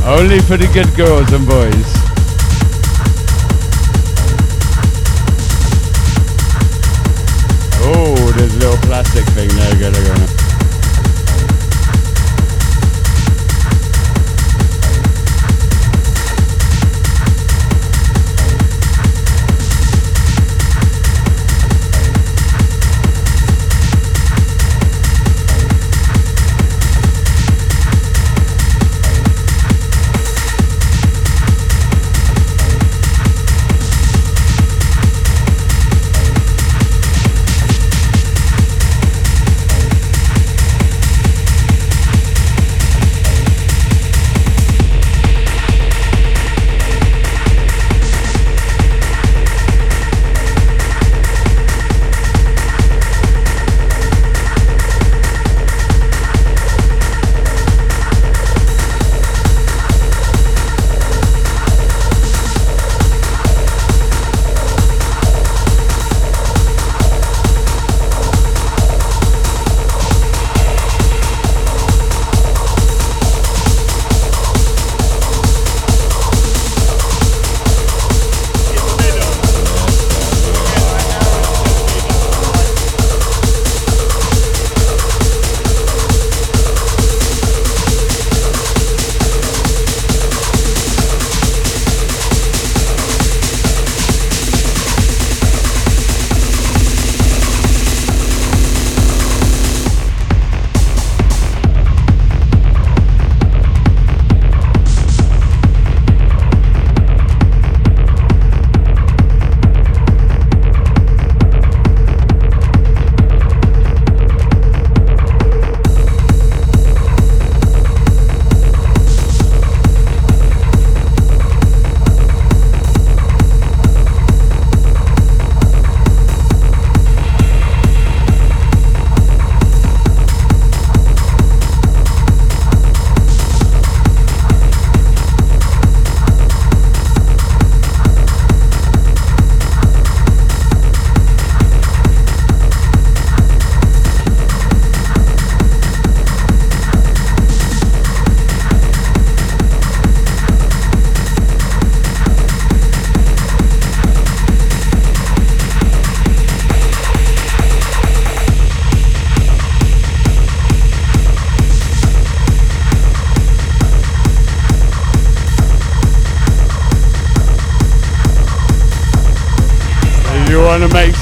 Only for the good girls and boys.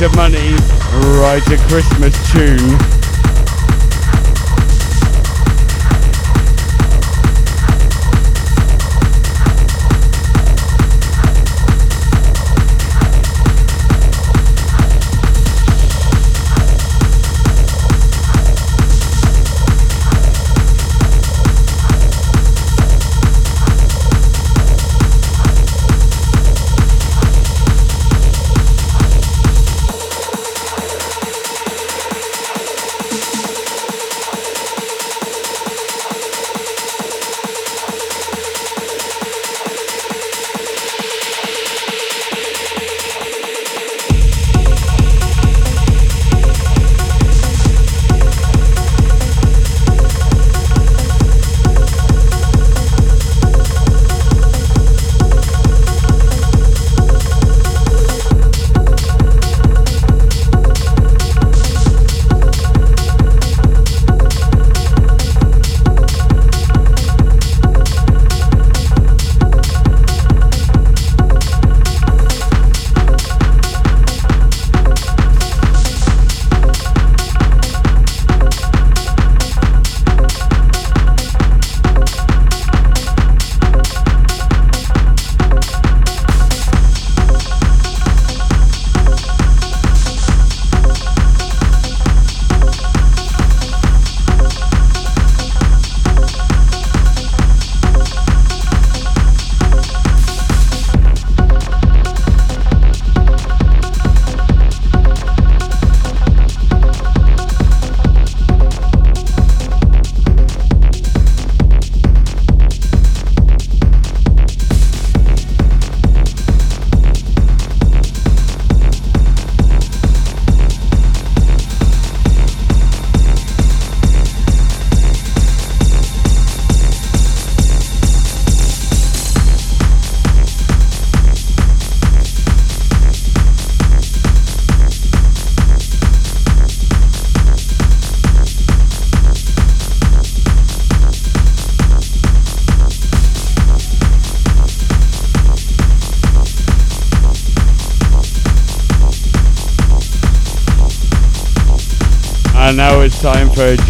Of money, write a Christmas tune.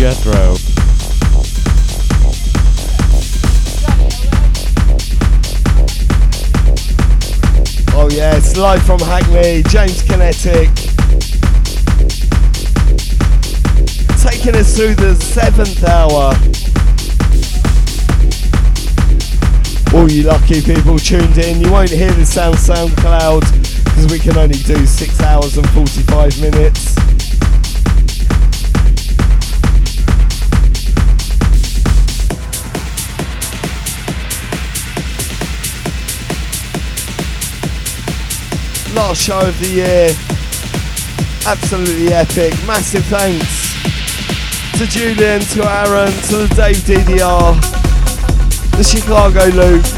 Jethro.
Oh yeah, it's live from Hackney, James Kinetec. Taking us through the seventh hour. All you lucky people tuned in, you won't hear the sound SoundCloud because we can only do 6 hours and 45 minutes. Last show of the year. Absolutely epic. Massive thanks to Julian, to Aaron, to the Dave DDR, the Chicago Loop.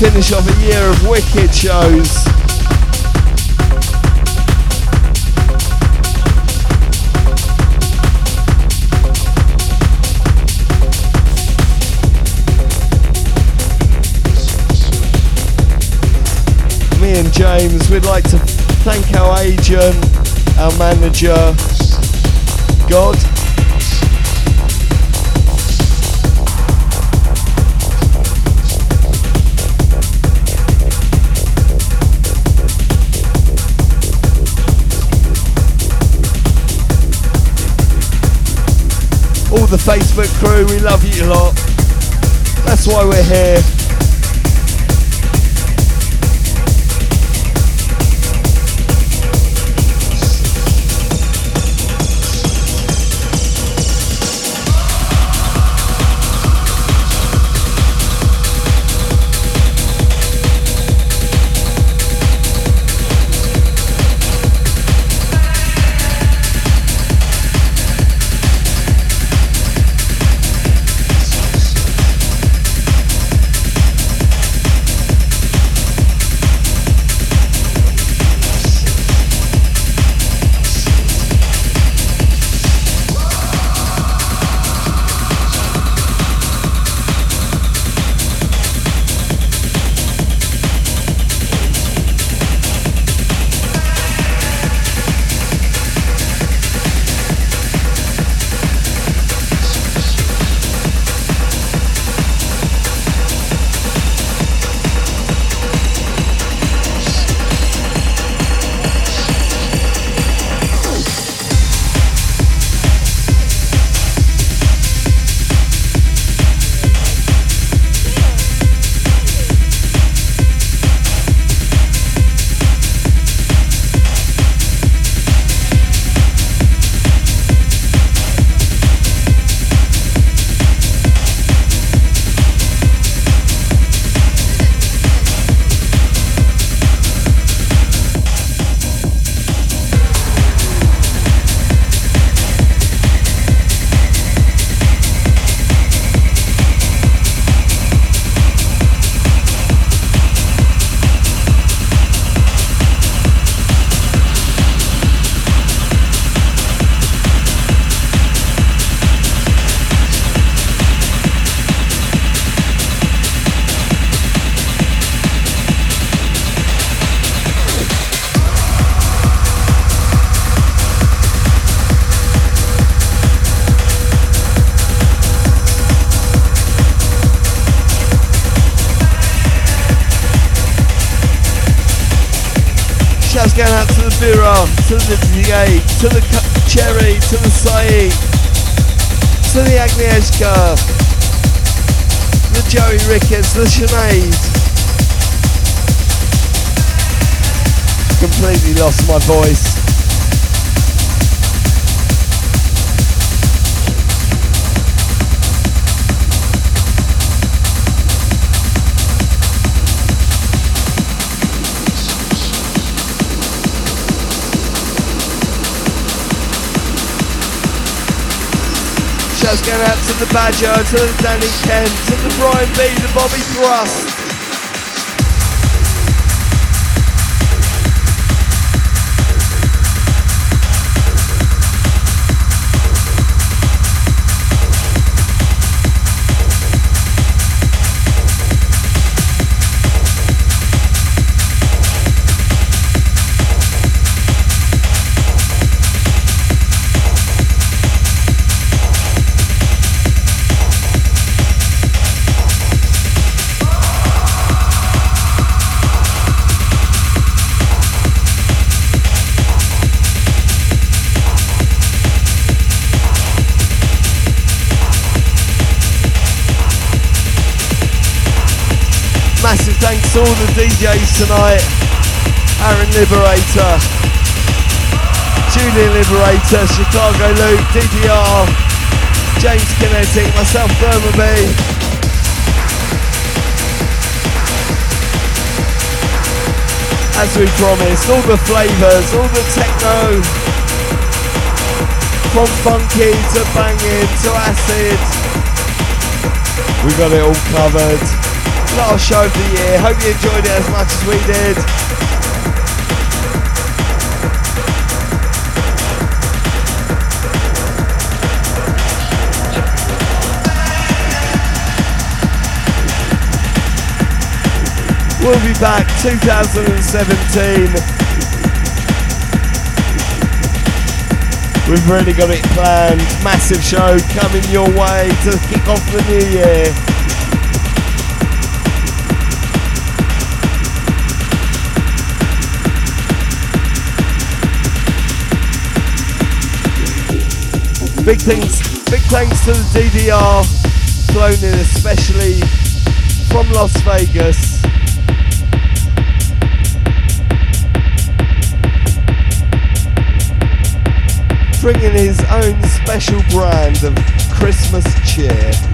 Finish off a year of wicked shows. Me and James, we'd like to thank our agent, our manager, God, the Facebook crew, we love you a lot. That's why we're here. To the Cherry, to the Sai, to the Agnieszka, the Joey Ricketts, the Sinead. Completely lost my voice. Going out to the Badger, to the Danny Kent, to the Brian B, the Bobby Thrust. To all the DJs tonight. Aaron Liberator, Julian Liberator, Chicago Loop, DDR, James Kinetec, myself Thermobee. As we promised, all the flavours, all the techno, from funky to banging to acid, we got it all covered last show of the year. Hope you enjoyed it as much as we did. We'll be back 2017. We've really got it planned. Massive show coming your way to kick off the new year. Big thanks, big thanks to the DDR, flown in especially from Las Vegas. Bringing his own special brand of Christmas cheer.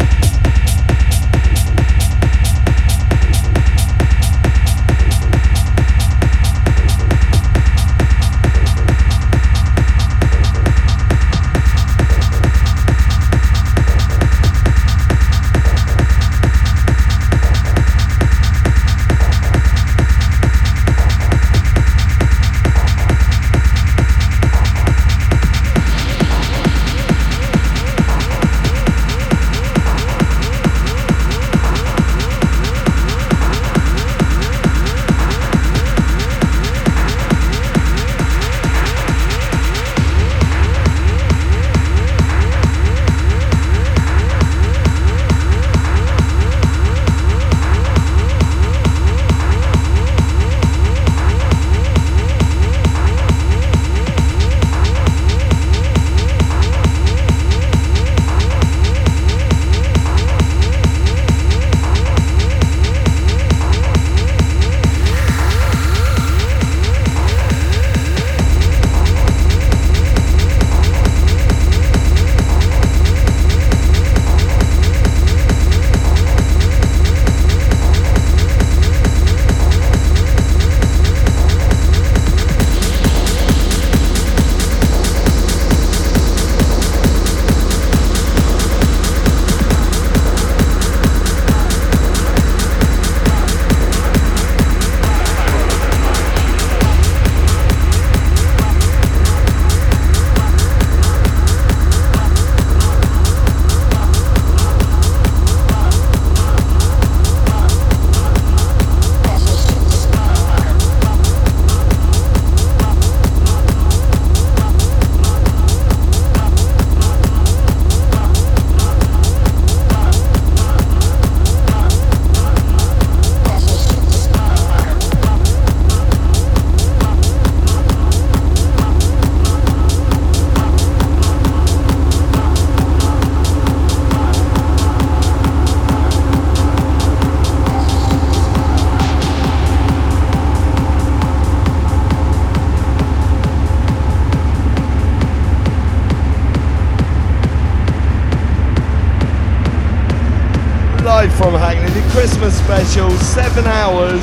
Special, seven hours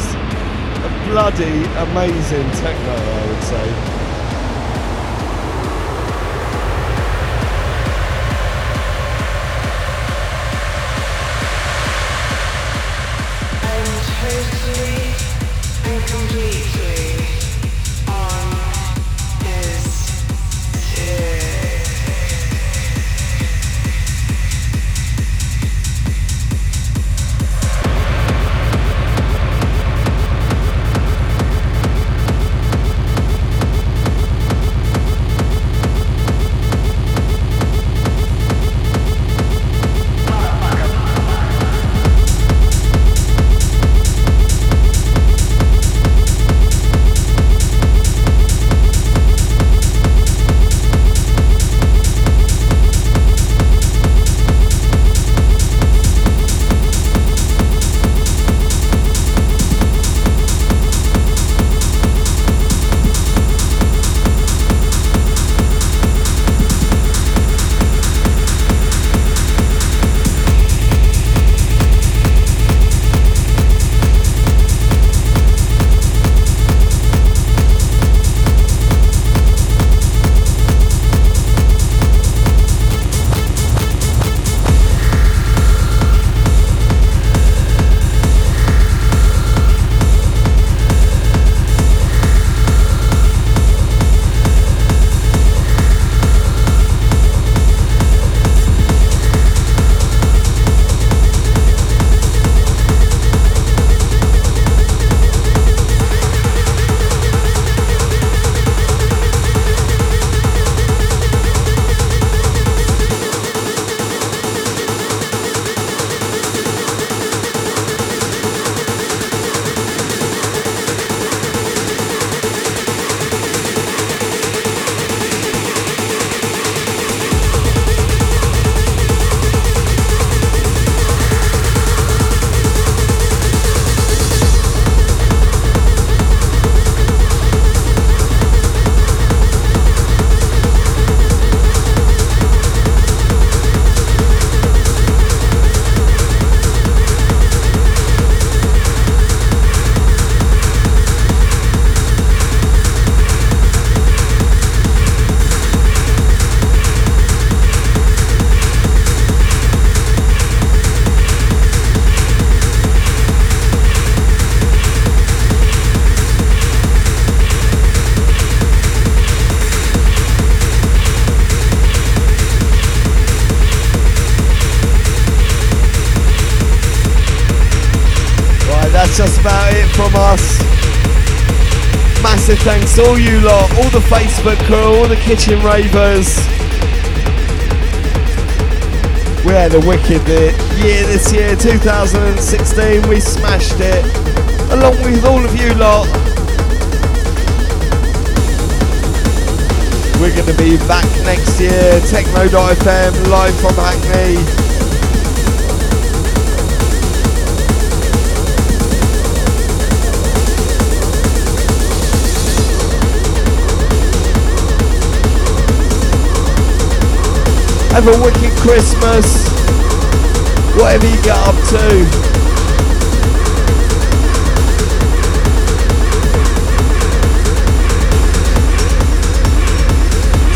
of bloody amazing techno, thanks all you lot, all the Facebook crew, all the kitchen ravers. We had a wicked year this year, 2016. We smashed it, along with all of you lot. We're going to be back next year, Techno.fm, live from Hackney. Have a wicked Christmas. Whatever you get up to.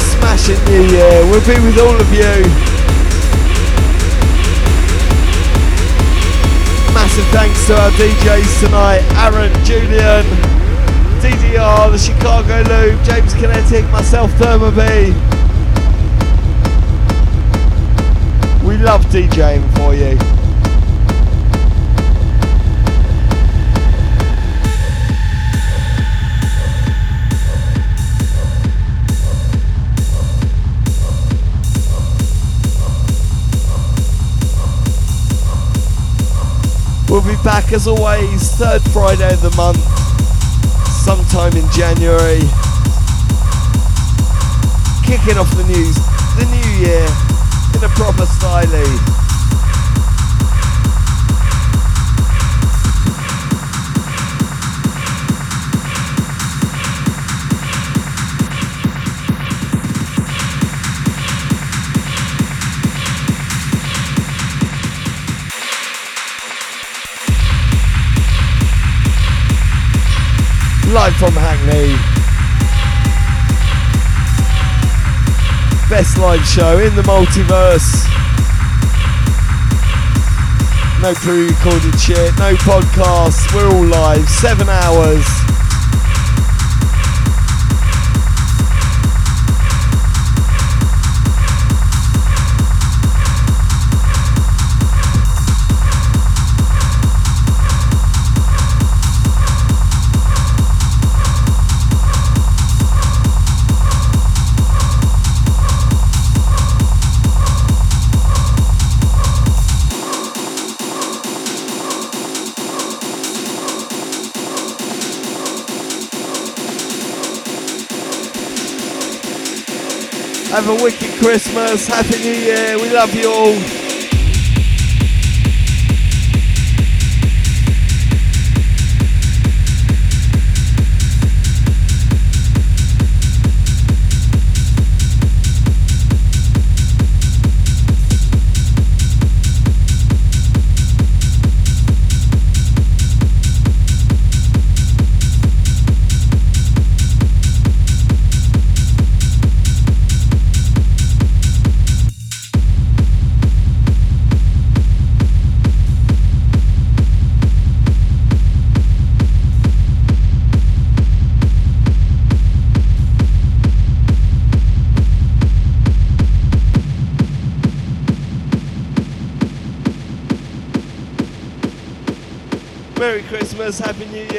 Smashing New Year. We'll be with all of you. Massive thanks to our DJs tonight, Aaron, Julian, DDR, the Chicago Loop, James Kinetec, myself, Thermobee. We love DJing for you. We'll be back as always, third Friday of the month, sometime in January. Kicking off the news, the new year in a proper style. Eh? Live from Hackney. Best live show in the multiverse. No pre recorded shit, no podcasts, we're all live, seven hours. Have a wicked Christmas. Happy New Year. We love you all. Happy New Year.